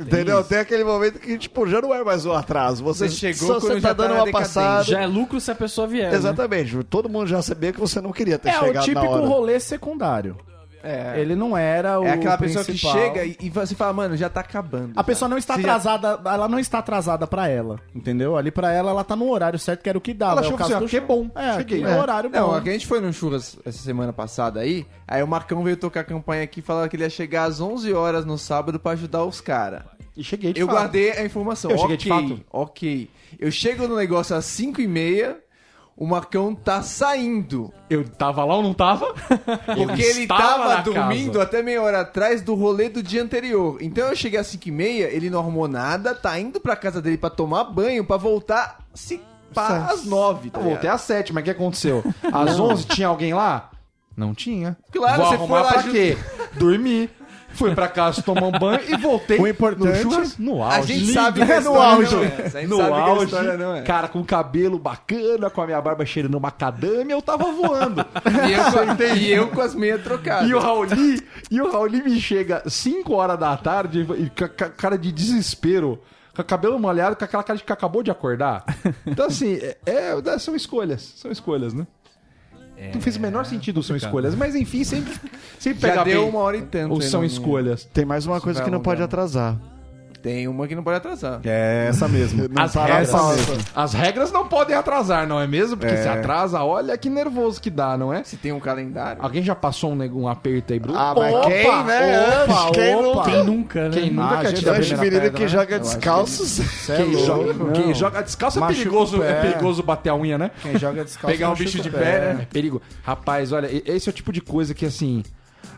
Entendeu? Tem aquele momento que, tipo, já não é mais um atraso. Você, Você chegou só quando você já tá tá dando na uma passada. Já é lucro se a pessoa vier. né? Exatamente. Todo mundo já sabia que você não queria ter É o chegado na típico hora. rolê secundário. É. Ele não era o É aquela pessoa que chega e, e você fala, mano, já tá acabando. A pessoa não está Você já- atrasada, ela não está atrasada pra ela, entendeu? Ali pra ela, ela tá no horário certo, que era o que dava. Ela é o achou caso assim, ó, do que é bom. É, Cheguei. aquele horário Não, bom. a gente foi no churras essa semana passada aí, aí o Marcão veio tocar a campanha aqui e falava que ele ia chegar às 11 horas no sábado pra ajudar os caras. E cheguei de Eu fato. guardei a informação. Eu cheguei ok, de fato. ok. Eu chego no negócio às 5 e meia, o Marcão tá saindo. Eu tava lá ou não tava? Porque ele estava tava dormindo casa. até meia hora atrás do rolê do dia anterior. Então eu cheguei às 5 e meia, ele não arrumou nada, tá indo pra casa dele pra tomar banho, pra voltar se pá, às 9. Tá Eu voltei às sete, mas o que aconteceu? Às 11 tinha alguém lá? Não tinha. Claro, Vou você arrumar foi lá pra ju- quê? Dormir. Fui pra casa tomar um banho e voltei. O importante- no, churras- no auge. A gente Lindo. sabe que a É, no auge. não é essa. A gente no sabe que a auge. história não é. Cara, com cabelo bacana, com a minha barba cheirando macadâmia, eu tava voando. E eu, com- e eu com as meias trocadas. E o Rauli, e o Rauli me chega 5 horas da tarde e com cara de desespero, com o cabelo molhado, com aquela cara de que acabou de acordar. Então, assim, é, é- são escolhas. São escolhas, né? Não fez o menor sentido são escolhas, mas enfim, sempre, sempre Já pega deu bem. uma hora e tanto. Ou são escolhas. Tem mais uma coisa que não pode atrasar. Tem uma que não pode atrasar. É essa mesmo. As regras, as regras não podem atrasar, não é mesmo? Porque se atrasa, olha que nervoso que dá, não é? Se tem um calendário. Alguém já passou um, nego- um aperto aí, Bruno? Ah, mas quem, né? opa, quem opa. Quem nunca, né? Quem nunca Ah, quer tirar a Dois primeira meninos pedra, que né? joga descalços. Cê é Quem, louco. joga, quem joga descalço é Machuca perigoso, pé. é perigoso bater a unha, né? Quem joga descalço Pegar um machuca bicho de o pé, É né? perigo. Rapaz, olha, e- esse é o tipo de coisa que, assim,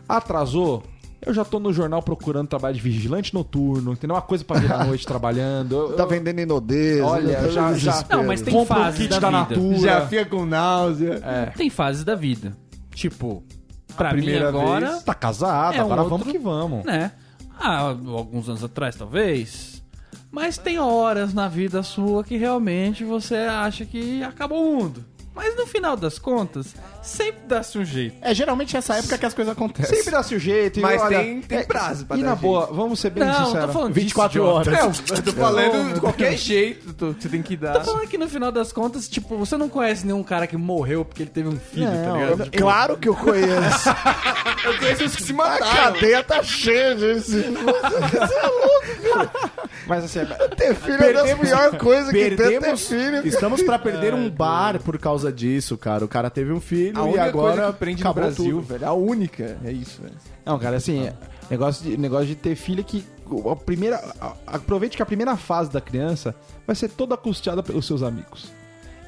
atrasou. Eu já tô no jornal procurando trabalho de vigilante noturno, entendeu? Uma coisa pra vir à noite trabalhando. Eu, Tá eu- vendendo inodez. Olha, né? já- já-. Não, mas tem compra um fases kit da, da, vida. Natura. Já fica com náusea. Tem fases da vida. Tipo, pra mim primeira agora, Tá casado, É um agora outro- vamos que vamos. né? Há alguns anos atrás, talvez. Mas tem horas na vida sua que realmente você acha que acabou o mundo. Mas no final das contas, sempre dá-se um jeito. É geralmente essa época que as coisas acontecem. Sempre dá seu jeito. e Mas olha, tem- tem é, prazo pra E dar na jeito. boa, vamos ser bem não, não sinceros. tô falando 24 disso, horas. Não, eu tô falando de qualquer jeito tu- você tem que dar. Tô falando que no final das contas, tipo, você não conhece nenhum cara que morreu porque ele teve um filho, tá ligado? Tipo, Claro que eu conheço. Eu conheço os que se A mataram. cadeia tá cheia disso. Mas assim, Ter filho é das piores coisas que tem ter filho. estamos pra perder um bar por causa disso, cara. O cara teve um filho A e única agora coisa que prende no acabou Brasil, tudo. velho. A única. É isso, velho. Não, cara, assim, é- negócio de, negócio de ter filho é que a primeira. a- Aproveite que a primeira fase da criança vai ser toda custeada pelos seus amigos.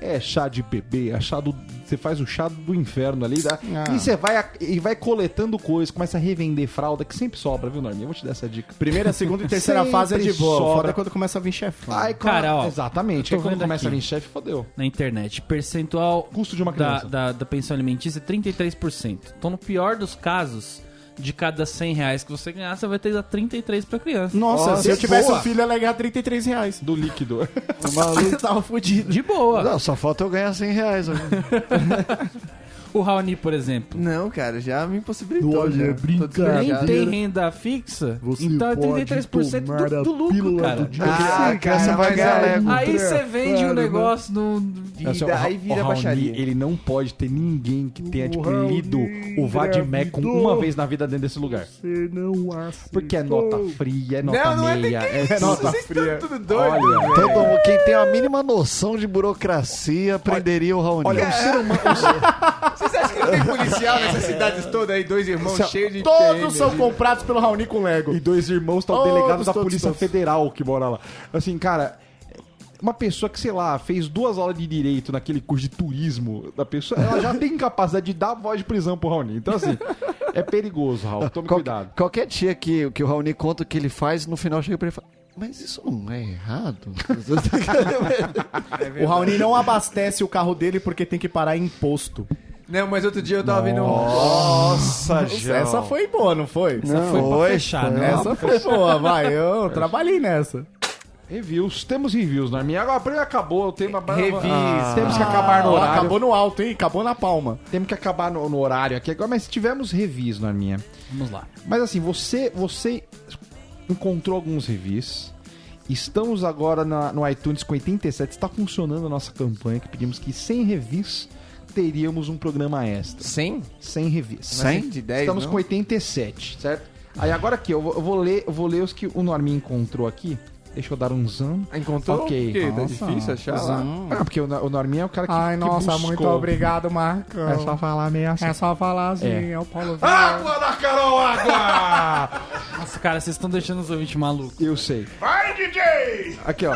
É chá de bebê, é chá do. Você faz o chá do inferno ali, tá? Ah. E você vai, e vai coletando coisas, começa a revender fralda, que sempre sobra, viu, Norminha? Eu vou te dar essa dica. Primeira, segunda e terceira fase é de boa. sobra. Foda é quando começa a vir chefão. Ai, Cara, ó, Exatamente. Aí quando vendo começa aqui. a vir chefe, fodeu. na internet, percentual Custo de uma da, criança. da, da pensão alimentícia é 33%. Então, no pior dos casos, de cada 100 reais que você ganhar, você vai ter que dar 33 pra criança. Nossa, Ó, se eu que tivesse boa. um filho, eu ia ganhar 33 reais. Do líquido. Eu tava fudido. De boa. Não, só falta eu ganhar 100 reais. O Raoni, por exemplo, Não, cara, já me impossibilitou. Olha, já. é brincadeira. nem tem renda fixa, Você então é pode 33% tomar do, do lucro, pílula cara. do dia. Ah, a criança cara, vai mas ganhar é-. Aí você vende um né? negócio no... E Assim, daí o vira Raoni, baixaria. Ele não pode ter ninguém que tenha, tipo, Raoni lido o Vadimecum uma vez na vida dentro desse lugar. Você não aceitou. Porque é nota fria, é nota Não, não é meia. é nota Vocês fria. tudo doido, Olha. Todo mundo, quem tem a mínima noção de burocracia aprenderia o Raoni. Olha, o ser humano. Vocês acham que não tem policial nessas cidades todas aí? Dois irmãos cheios de Todos TM são comprados pelo Raoni com Lego. E dois irmãos, tá o Todos, delegado da todos, Polícia todos. Federal que mora lá. Assim, cara, uma pessoa que, sei lá, fez duas aulas de direito naquele curso de turismo da pessoa, ela já tem capacidade de dar voz de prisão pro Raoni. Então, assim, é perigoso, Raul. Tome Qual- cuidado. Qualquer tia que, que o Raoni conta o que ele faz, no final chega pra ele e fala: Mas isso não é errado? O Raoni não abastece o carro dele porque tem que parar imposto. Não, mas outro dia eu tava vendo um... Nossa, Essa foi boa, não foi? Essa foi pra Foi, fechar, né? Essa foi boa, vai. Eu trabalhei nessa. Reviews. Temos reviews, não é minha? Agora, ele acabou o tema. Reviews. Temos que acabar no Ó, horário. acabou no alto, hein? Acabou na palma. Temos que acabar no, no horário aqui agora, mas tivemos reviews, não é minha? Vamos lá. Mas assim, você, você encontrou alguns reviews. Estamos agora na- no iTunes com 87. Está funcionando a nossa campanha que pedimos que 100 reviews teríamos um programa extra. 100? 100 reviews. 100 de 10, Estamos não? com 87, certo? Aí agora aqui, eu vou, eu vou ler, eu vou ler os que o Normin encontrou aqui. Deixa eu dar um zoom. Ah, Encontrou? Ok. Quê? Tá Nossa. difícil achar lá? Ah, porque o, o Normin é o cara que, Ai, que nossa, buscou. muito obrigado, Marcão. É só falar meio assim. É só falar assim, É. é, o Paulo Água da Carol, água! Nossa, cara, vocês estão deixando os ouvintes malucos. eu sei. Vai, DJ! Aqui, ó.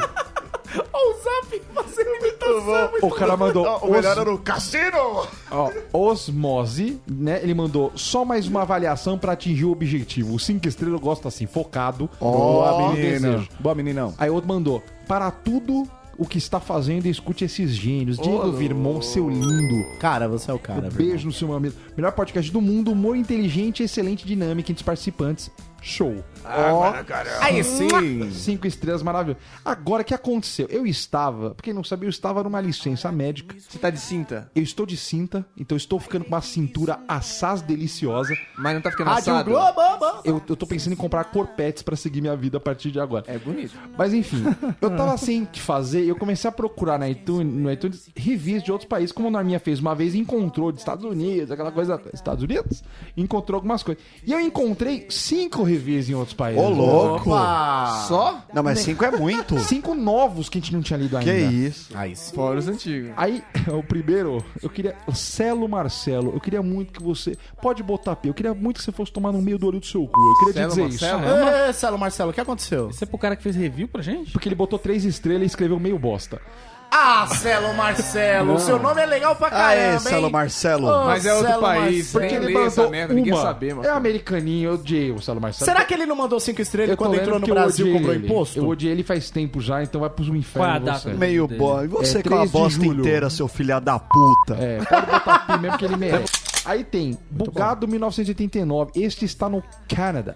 O Zap fazendo imitação. O cara mandou. O melhor os- era o cassino! Ó, Osmose, né? Ele mandou só mais uma avaliação pra atingir o objetivo. O 5 estrelas eu gosto assim, focado. Boa, no menino. desejo. Boa, meninão. Aí outro mandou, para tudo o que está fazendo, escute esses gênios. Diego Virmão, seu lindo. Cara, você é o cara, Um velho. beijo no seu mamilo. Melhor podcast do mundo, humor inteligente, excelente dinâmica entre os participantes. Show. Ó, Aí sim. cinco estrelas, maravilhoso. Agora, o que aconteceu? Eu estava, pra quem não sabia, eu estava numa licença médica. Você tá de cinta, Eu estou de cinta, então eu estou ficando com uma cintura assaz deliciosa. mas não tá ficando Rádio assado? Globo. Eu, eu tô pensando em comprar corpetes pra seguir minha vida a partir de agora. É bonito. Mas enfim, eu tava sem o que fazer eu comecei a procurar na iTunes, no iTunes reviews de outros países, como a Norminha fez uma vez e encontrou de Estados Unidos, aquela coisa. Estados Unidos? Encontrou algumas coisas. E eu encontrei cinco reviews em outros países. Ô, louco! Opa. Só? Não, mas 5 é muito. Cinco novos que a gente não tinha lido ainda. Que isso? Aí sim. Fora os antigos. Aí, o primeiro, eu queria. o Celo Marcelo, eu queria muito que você. Pode botar P, eu queria muito que você fosse tomar no meio do olho do seu cu. Eu queria Celo te dizer Marcelo? isso. Celo Marcelo, o que aconteceu? Esse é pro cara que fez review pra gente? Porque ele botou três estrelas e escreveu meio bosta. Ah, Celo Marcelo, o seu nome é legal pra caramba, Aê, hein? Celo Marcelo. Ô, Mas é outro Celo país, Marcelo. Porque Nem ele lê mandou merda, ninguém uma. saber, mano. É americaninho, eu odiei o Celo Marcelo. Será que ele não mandou cinco estrelas Eu tô quando lendo entrou no porque eu Brasil e odiei comprou ele. imposto? Eu odiei ele faz tempo já, então vai pro Qual é a inferno data você. dele? Meio bom. E você É com a 3 de bosta julho. inteira, seu filho da puta. É, pode botar P mesmo que ele merece. Aí tem Bugado 1989. Este está no Canadá.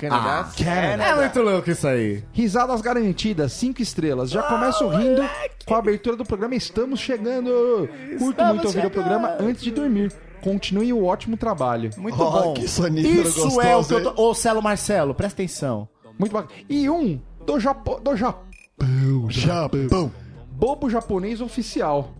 Canadá. É muito louco isso aí. Risadas garantidas, 5 estrelas. Já começo rindo com a abertura do programa. Estamos chegando. Curto muito ouvir o programa antes de dormir. Continue o ótimo trabalho. Muito Ó, bom. que sonífero Isso gostoso, é o que eu tô... Ô, Celo Marcelo, presta atenção. Muito bacana. E um do Japão. Do Japão. Japão. Bobo japonês oficial.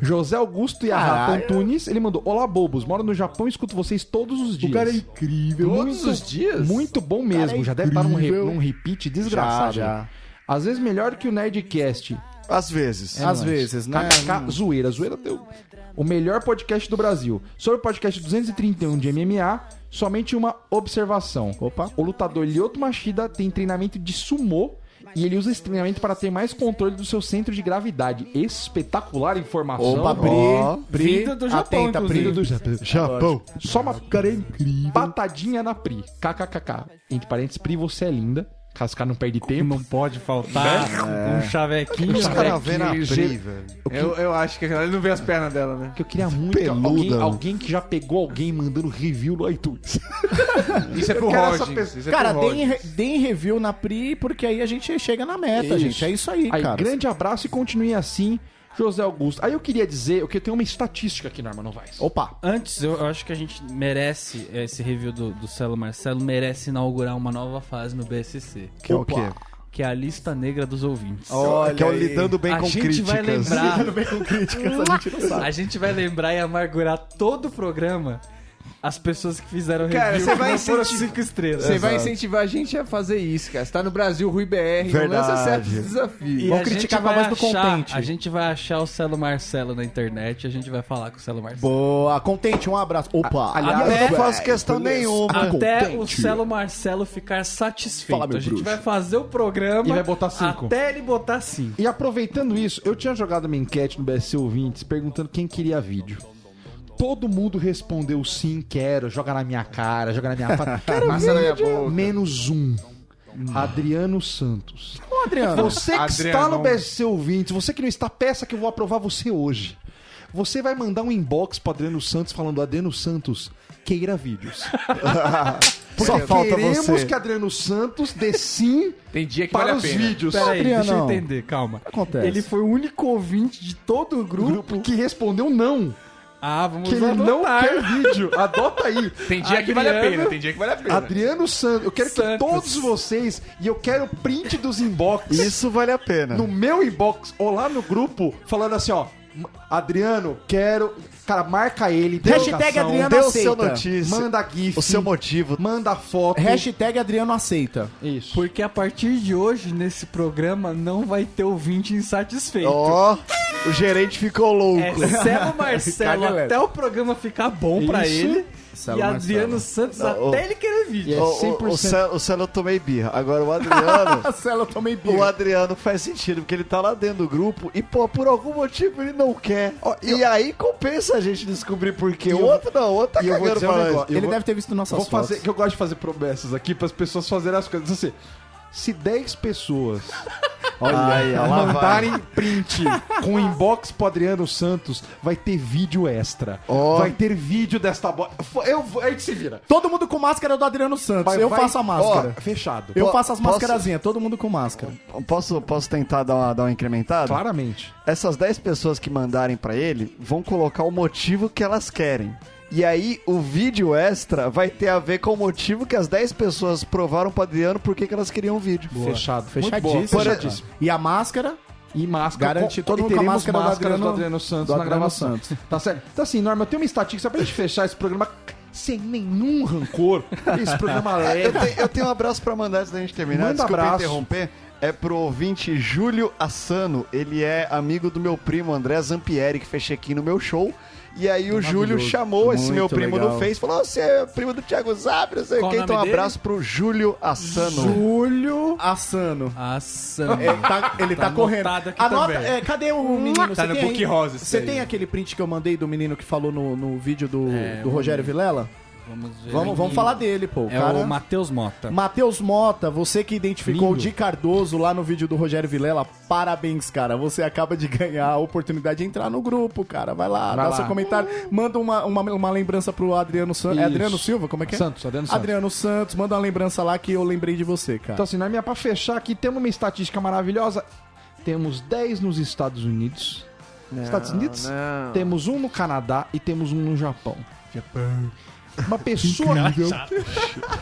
José Augusto Yahata Caralho. Antunes. Ele mandou: Olá, bobos. Moro no Japão e escuto vocês todos os dias. incrível. Todos os dias? Muito bom mesmo. Cara, é já deve estar num, re- num repeat desgraçado. Já, já. Às vezes melhor que o Nerdcast. Às vezes. Às vezes, né? KKK, zoeira, zoeira deu. O melhor podcast do Brasil. Sobre o podcast 231 de MMA, somente uma observação. Opa. O lutador Lyoto Machida tem treinamento de sumô e ele usa esse treinamento para ter mais controle do seu centro de gravidade. Espetacular informação. Opa, Pri. Ó, Pri. Vinda do Japão, Atenta, Pri. do Japão. Japão. Só uma cara incrível. Patadinha na Pri. KKKK. Entre parênteses, Pri, você é linda. Cara não perde tempo. Não pode faltar um chavequinho. Os caras vêem na. Pri, velho. Eu, eu acho que ele não vê as pernas dela, né? Que eu queria muito Peluda. alguém, alguém que já pegou alguém mandando review no iTunes. Isso é pro quero essa Roger. pessoa. Isso é Cara, deem, deem review na Pri, porque aí a gente chega na meta, Isso. gente. É isso aí, Aí, cara. grande abraço e continue assim, José Augusto. Aí eu queria dizer, que eu tenho uma estatística aqui, Norma Novaes. Opa. Antes, eu eu acho que a gente merece, esse review do, do Celo Marcelo merece inaugurar uma nova fase no BSC. Que é o quê? Que é a lista negra dos ouvintes. Olha que é o lidando bem a com gente críticas. vai lembrar. bem com críticas, a gente não sabe. A gente vai lembrar e amargurar todo o programa as pessoas que fizeram review Cara, você vai não foram incentivar- cinco estrelas. Você vai incentivar a gente a fazer isso, cara. Você tá no Brasil, Rui BR, não lança Verdade. certos desafios. E Vamos a gente criticar com a vai voz do achar- contente. A gente vai achar o Celo Marcelo na internet e a gente vai falar com o Celo Marcelo. Boa, contente, um abraço. Opa. aliás, Eu não faço questão beleza. nenhuma. Até o contente. Celo Marcelo ficar satisfeito. Fala, a gente bruxo. vai fazer o programa E vai botar cinco. até ele botar cinco. E aproveitando isso, eu tinha jogado uma enquete no BSC Ouvintes perguntando quem queria vídeo. Todo mundo respondeu sim, quero, joga na minha cara, joga na minha. Quero Massa na minha vídeo. boca. Menos um. Adriano Santos. Ô, Adriano. Você que Adriano. está no BSC Ouvintes, você que não está, peça que eu vou aprovar você hoje. Você vai mandar um inbox pro Adriano Santos falando, Adriano Santos, queira vídeos. Só falta queremos você. que Adriano Santos dê sim Tem dia que para vale a os pena. vídeos. Peraí, Adriano. deixa eu entender, calma. Acontece. Ele foi o único ouvinte de todo o grupo. Grupo que respondeu não. Ah, vamos Que ele não quer vídeo. Adota aí. Tem dia que vale a Adriano. pena, tem dia que vale a pena. Adriano Santos. Eu quero que Santos. todos vocês, e eu quero print dos inbox Isso vale a pena. no meu inbox ou lá no grupo, falando assim, ó. Adriano, quero. Cara, marca ele. Hashtag Adriano Dê o aceita. seu notícia. Manda GIF. O seu motivo. Manda foto. Hashtag Adriano aceita. Isso. Porque a partir de hoje, nesse programa, não vai ter ouvinte insatisfeito. Ó, o gerente ficou louco. É Celo Marcelo até o programa ficar bom pra Isso. ele. Celo e Marcelo. Adriano Santos Não, até ele querer vídeo. É O, o, 100%. o, Celo, o Celo eu tomei birra. Agora o Adriano. Marcelo, eu tomei o birra. Adriano faz sentido, porque ele tá lá dentro do grupo e, pô, por algum motivo ele não quer. e aí compensa a gente descobrir por quê. O outro não, o outro tá e eu vou cagando dizer um pra nós. negócio. Eu Ele vou- deve ter visto nossas Vou fazer, fotos. que eu gosto de fazer promessas aqui para as pessoas fazerem as coisas assim. Se 10 pessoas Olha vai. mandarem print com inbox pro Adriano Santos, vai ter vídeo extra. Ó. Vai ter vídeo desta bo... Eu a gente se vira. Todo mundo com máscara do Adriano Santos. Vai- eu vai- faço a máscara. Ó, fechado. eu faço as posso- mascarazinhas, todo mundo com máscara. Posso, posso tentar dar uma, dar uma incrementada? Claramente. Essas 10 pessoas que mandarem pra ele vão colocar o motivo que elas querem. E aí, o vídeo extra vai ter a ver com o motivo que as 10 pessoas provaram pro Adriano por que elas queriam o vídeo. Fechado. Fechadíssimo. Muito boa, fechadíssimo. E a máscara, E máscara. Garante com- todo mundo com a teremos máscara do Adriano- do Adriano Santos do na Adriano gravação. Santos. Tá certo? Então assim, Norma, eu tenho uma estatística só pra gente fechar esse programa sem nenhum rancor. Esse programa Eu leve. tenho, eu tenho um abraço pra mandar antes da gente terminar. Manda Desculpa abraço. interromper. É pro ouvinte Júlio Assano. Ele é amigo do meu primo André Zampieri, que fez check-in no meu show. E aí o Júlio chamou esse Muito meu primo legal. no Face, falou: Você é primo do Thiago Zap, não sei o quê. Então um nome abraço pro Júlio Assano. Júlio Assano. Nossa, Ele tá, ele tá, Tá correndo. Anota, é, cadê o menino? Tá no tem Book isso Você tem aquele print que eu mandei do menino que falou no, no vídeo do, É, do Rogério Vilela? Vamos ver. Vamos, vamos falar dele, pô. O É cara... o Matheus Mota. Matheus Mota, você que identificou Lindo. o Di Cardoso lá no vídeo do Rogério Vilela, parabéns, cara. Você acaba de ganhar a oportunidade de entrar no grupo, cara. Vai lá, Vai dá lá. seu comentário. Manda uma, uma, uma lembrança pro Adriano Santos. É. Adriano Silva? Como é que é? Santos, Adriano Santos. Adriano Santos, manda uma lembrança lá que eu lembrei de você, cara. Então, assim, na minha, pra fechar aqui, temos uma estatística maravilhosa. Temos 10 nos Estados Unidos. Estados Unidos? não. Temos um no Canadá e temos um no Japão. Japão. Uma pessoa.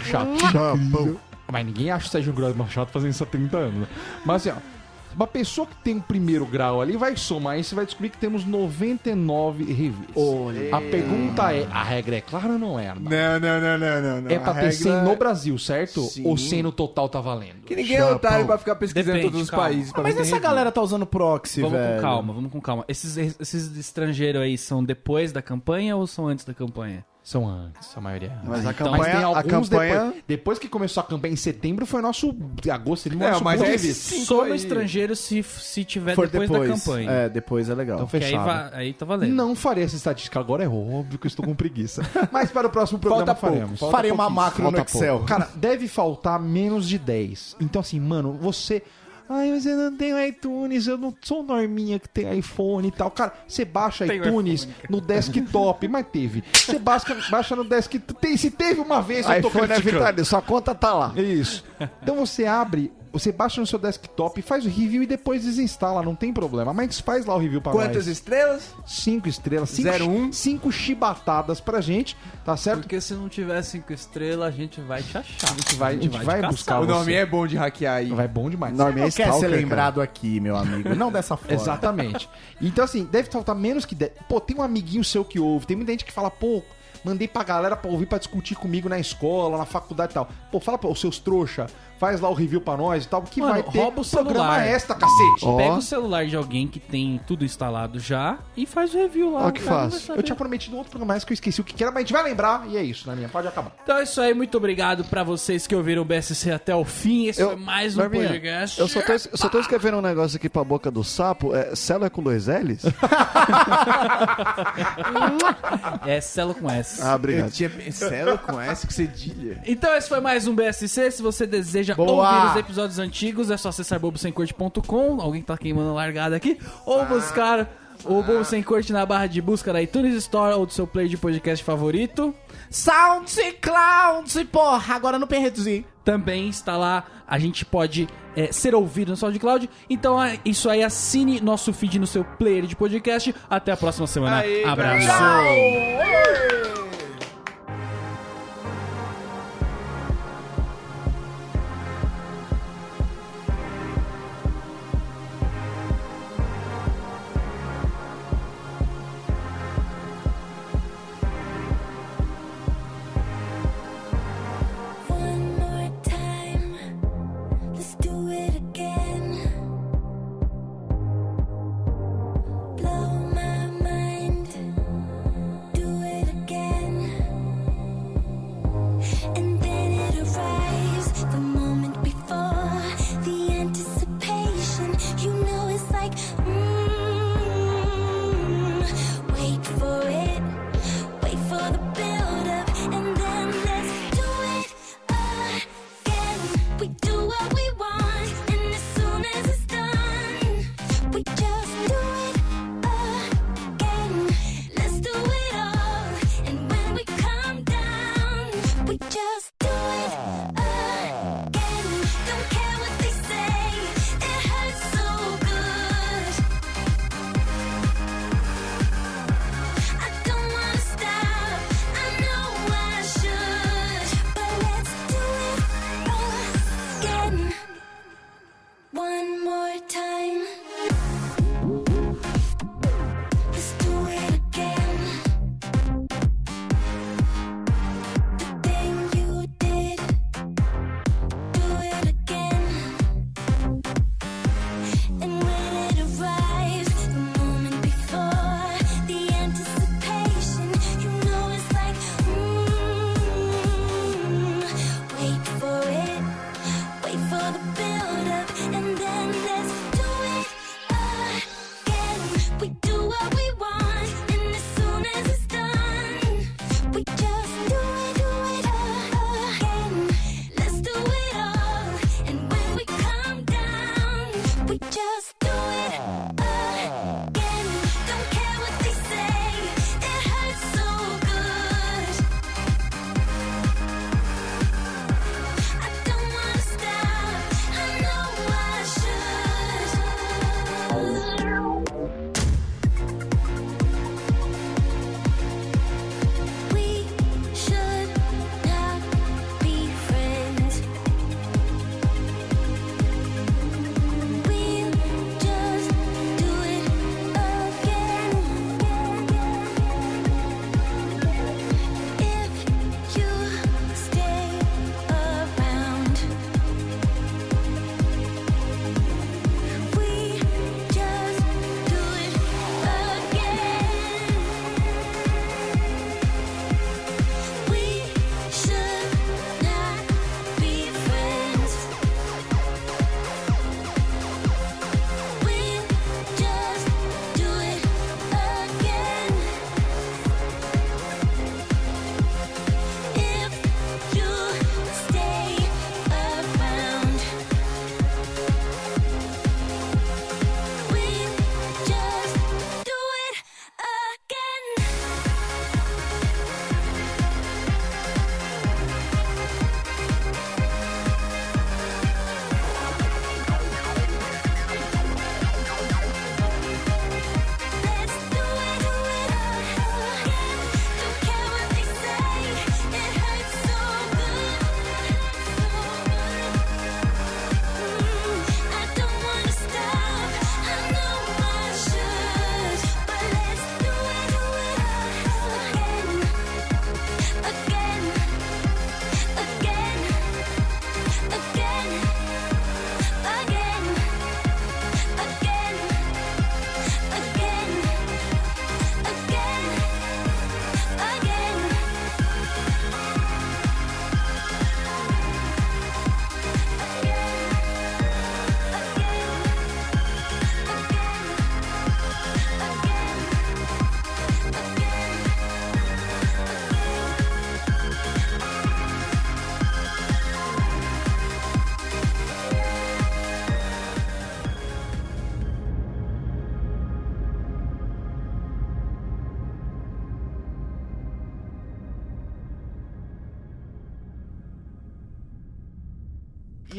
Chato. Japão. Mas ninguém acha o Sérgio Grossman chato fazendo isso há 30 anos. né? Mas assim, ó. Uma pessoa que tem o primeiro grau ali vai somar e você vai descobrir que temos 99 reviews. A pergunta é: a regra é clara ou não é? Arnaldo? Não, não, não, não, não. não. É pra A ter regra 100 no Brasil, certo? Sim. Ou 100 no total tá valendo? Que ninguém é otário pra ficar pesquisando Depende, todos os calma. países. pra Mas ver se essa tem galera tá usando proxy, Vamos velho. com calma, vamos com calma. Esses, esses estrangeiros aí são depois da campanha ou são antes da campanha? São antes, a maioria. Mas a Então, campanha, a campanha depois. Depois que começou a campanha em setembro, foi nosso. Agosto, ele Não, nosso mas é Só aí. no estrangeiro se, se tiver depois, depois, da campanha. É, depois é legal. Então, aí, fechado. va- aí tá valendo. Não farei essa estatística agora, é óbvio que eu estou com preguiça. Mas para o próximo programa Falta pouco, faremos. falta Farei uma macro no Excel. pouco. Cara, deve faltar menos de 10. Então, assim, mano, você. Ai, mas eu não tenho iTunes, eu não sou norminha que tem iPhone e tal. Cara, você baixa Tenho iTunes no desktop, mas teve. Você baixa, baixa no desktop. Tem, se teve uma vez, eu tô iPhone é criticando. vitalício, sua conta tá lá. Isso. Então você abre, você baixa no seu desktop, faz o review e depois desinstala, não tem problema. Mas faz lá o review pra Quantas nós. estrelas? Cinco estrelas, cinco, Zero, um. cinco chibatadas pra gente, tá certo? Porque se não tiver cinco estrelas, a gente vai te achar. A gente vai, a gente te vai caçar. buscar o nome é bom de hackear aí. Vai bom demais. Norme é Não quer ser stalker, cara. lembrado aqui, meu amigo. Não dessa forma. Exatamente. Então, assim, deve faltar menos que 10. Pô, tem um amiguinho seu que ouve. Tem muita gente que fala, pô, mandei pra galera pra ouvir, pra discutir comigo na escola, na faculdade e tal. Pô, fala pra os seus trouxa, faz lá o review pra nós e tal, que Mano, vai ter rouba o programa celular. extra, cacete. Ó. Pega o celular de alguém que tem tudo instalado já e faz o review lá. Ó, que O cara fácil. vai saber. Eu tinha prometido um outro programa mais que eu esqueci o que que era, mas a gente vai lembrar e é isso, né, minha? Pode acabar. Então é isso aí, muito obrigado pra vocês que ouviram o BSC até o fim. Esse Eu- foi mais um Norminha, podcast. Eu só tô, eu só tô escrevendo um negócio aqui pra boca do sapo. É, célula é com dois L's? É Celo com S. Ah, Eu obrigado. tinha pensado com essa que cedilha. Então esse foi mais um BSC. Se você deseja Boa! ouvir os episódios antigos, é só acessar bobosemcorte.com. Alguém tá queimando largada aqui. Ou buscar o Bobo Sem Corte na barra de busca da iTunes Store ou do seu player de podcast favorito. SoundCloud, porra, agora no Perretozinho. Também está lá, a gente pode é, ser ouvido no SoundCloud. Então é isso aí, assine nosso feed no seu player de podcast. Até a próxima semana. Aí, Abraço! One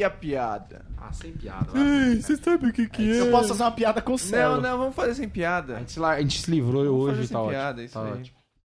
A piada? Ah, sem piada. vai. Você sabe o que que Eu posso fazer uma piada com o céu. Não, não, vamos fazer sem piada. A gente, se la- a gente se livrou Vamos hoje fazer e sem tá piada, isso Tá aí. ótimo.